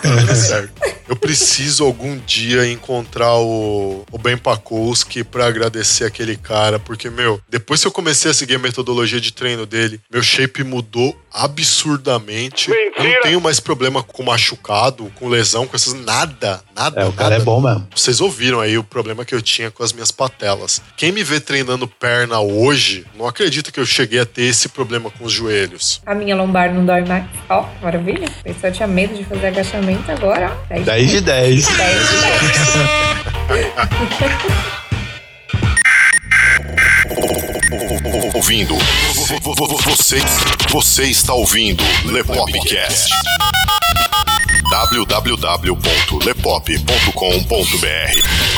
tá dando certo. Eu preciso algum dia encontrar o, o Ben Pakowski pra agradecer aquele cara, porque, meu, depois que eu comecei a seguir a metodologia de treino dele, meu shape mudou absurdamente. Mentira. Eu não tenho mais problema com machucado, com lesão, com essas. Nada, nada. É, o cara é bom mesmo. Vocês ouviram aí o problema que eu tinha com as minhas patelas. Quem me vê treinando perna hoje, não acredita que eu cheguei a ter esse problema com os joelhos. A minha lombar não dói mais. Ó, oh, maravilha. Eu só tinha medo de fazer agachamento agora, ó. 10 de 10. 10 de 10. ouvindo. Você, você está ouvindo Lepopcast. www.lepop.com.br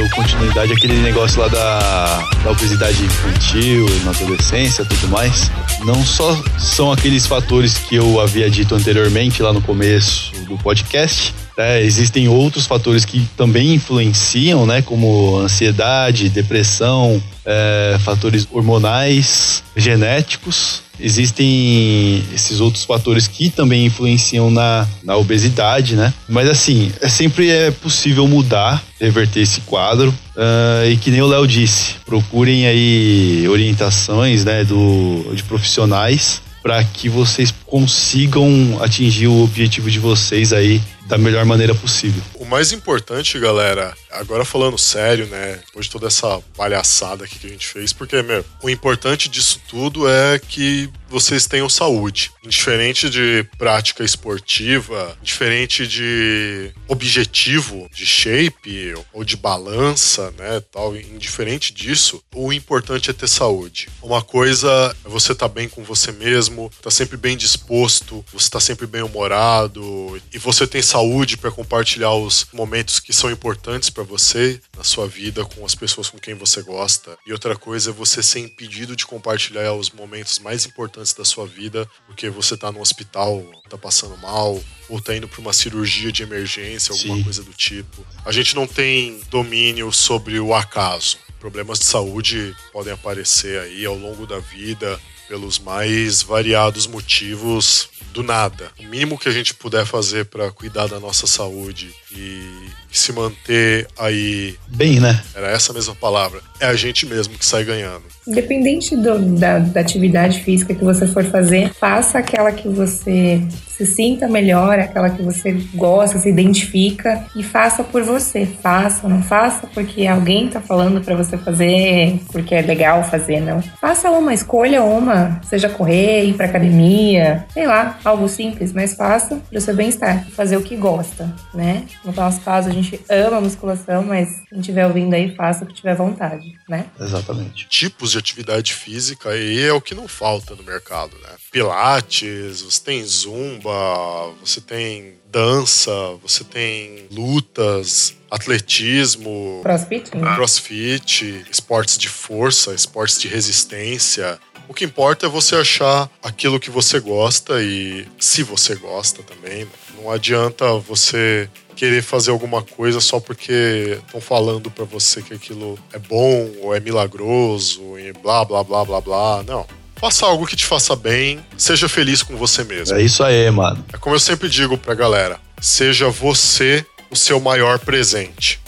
dando continuidade àquele negócio lá da, da obesidade infantil, na adolescência tudo mais. Não só são aqueles fatores que eu havia dito anteriormente lá no começo do podcast, né? existem outros fatores que também influenciam, né? Como ansiedade, depressão, é, fatores hormonais, genéticos existem esses outros fatores que também influenciam na, na obesidade, né? Mas assim, é, sempre é possível mudar, reverter esse quadro. Uh, e que nem o Léo disse, procurem aí orientações né, do, de profissionais para que vocês consigam atingir o objetivo de vocês aí da melhor maneira possível. O mais importante, galera, agora falando sério, né, depois de toda essa palhaçada aqui que a gente fez, porque, meu, o importante disso tudo é que vocês tenham saúde. Indiferente de prática esportiva, diferente de objetivo de shape ou de balança, né, tal, indiferente disso, o importante é ter saúde. Uma coisa é você estar tá bem com você mesmo, tá sempre bem disposto, você tá sempre bem humorado e você tem saúde saúde, para compartilhar os momentos que são importantes para você na sua vida com as pessoas com quem você gosta. E outra coisa é você ser impedido de compartilhar os momentos mais importantes da sua vida porque você tá no hospital, tá passando mal, ou tá indo para uma cirurgia de emergência, alguma Sim. coisa do tipo. A gente não tem domínio sobre o acaso. Problemas de saúde podem aparecer aí ao longo da vida pelos mais variados motivos do nada. O mínimo que a gente puder fazer para cuidar da nossa saúde e se manter aí, Bem, né? era essa mesma palavra, é a gente mesmo que sai ganhando. Independente do- da, da atividade física que você for fazer, faça aquela que você se sinta melhor, aquela que você gosta, se identifica e faça por você. Faça, não faça porque alguém tá falando pra você fazer, porque é legal fazer, não. Faça uma, escolha uma, seja correr, ir pra academia, sei lá, algo simples, mas faça pro seu bem-estar, fazer o que gosta, né? No nosso caso, a gente ama a musculação, mas quem estiver ouvindo aí, faça o que tiver vontade, né? Exatamente. Tipos de atividade física aí é o que não falta no mercado, né? Pilates, você tem zumba, você tem dança, você tem lutas, atletismo, Crossfit? né? crossfit, esportes de força, esportes de resistência. O que importa é você achar aquilo que você gosta e se você gosta também. né? Não adianta você querer fazer alguma coisa só porque estão falando pra você que aquilo é bom ou é milagroso e blá blá blá blá blá. Não. Faça algo que te faça bem, seja feliz com você mesmo. É isso aí, mano. É como eu sempre digo pra galera: seja você o seu maior presente.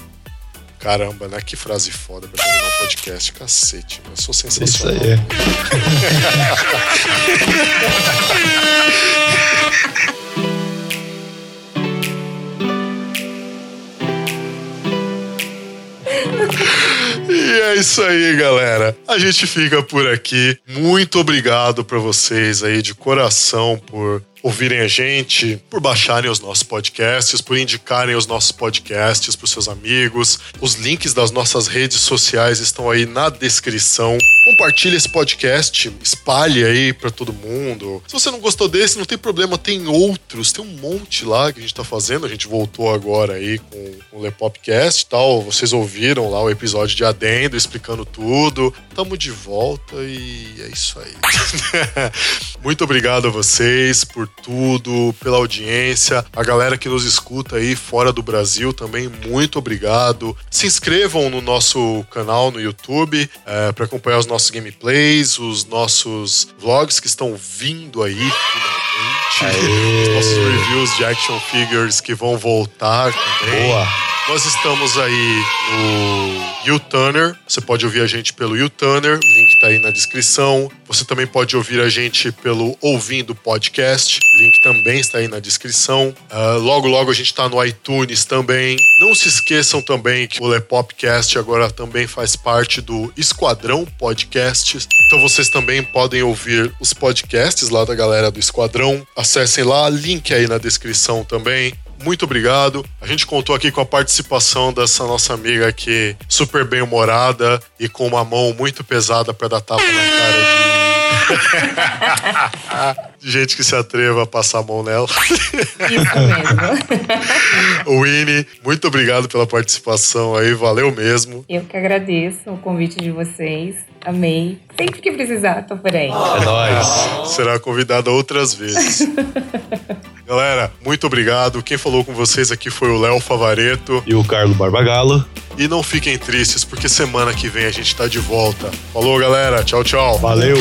Caramba, né? Que frase foda pra terminar um podcast. Cacete, eu sou É isso sensacional. aí. E é isso aí, galera. A gente fica por aqui. Muito obrigado pra vocês aí de coração por ouvirem a gente, por baixarem os nossos podcasts, por indicarem os nossos podcasts pros seus amigos. Os links das nossas redes sociais estão aí na descrição. Compartilhe esse podcast, espalhe aí pra todo mundo. Se você não gostou desse, não tem problema, tem outros, tem um monte lá que a gente tá fazendo. A gente voltou agora aí com o Lepopcast e tal. Vocês ouviram lá o episódio de adendo explicando tudo. Tamo de volta e é isso aí. Muito obrigado a vocês por tudo, pela audiência. A galera que nos escuta aí fora do Brasil também, muito obrigado. Se inscrevam no nosso canal no YouTube para acompanhar os nossos gameplays, os nossos vlogs que estão vindo aí finalmente. Os nossos reviews de action figures que vão voltar também. Boa. Nós estamos aí no YouTuner. Você pode ouvir a gente pelo YouTuner, o link tá aí na descrição. Você também pode ouvir a gente pelo Ouvindo Podcast, link também está aí na descrição. Ah, logo, logo a gente tá no iTunes também. Não se esqueçam também que o Lepopcast agora também faz parte do Esquadrão Podcasts. Então vocês também podem ouvir os podcasts lá da galera do Esquadrão. Acessem lá, link aí na descrição também. Muito obrigado. A gente contou aqui com a participação dessa nossa amiga aqui, super bem-humorada e com uma mão muito pesada para dar tapa na cara de... de gente que se atreva a passar a mão nela. Isso mesmo. Winnie, muito obrigado pela participação aí, valeu mesmo. Eu que agradeço o convite de vocês. Amei. Sempre que precisar, tô por aí. É nóis. Será convidada outras vezes. Galera, muito obrigado. Quem falou com vocês aqui foi o Léo Favareto. E o Carlos Barbagalo. E não fiquem tristes, porque semana que vem a gente tá de volta. Falou, galera. Tchau, tchau. Valeu.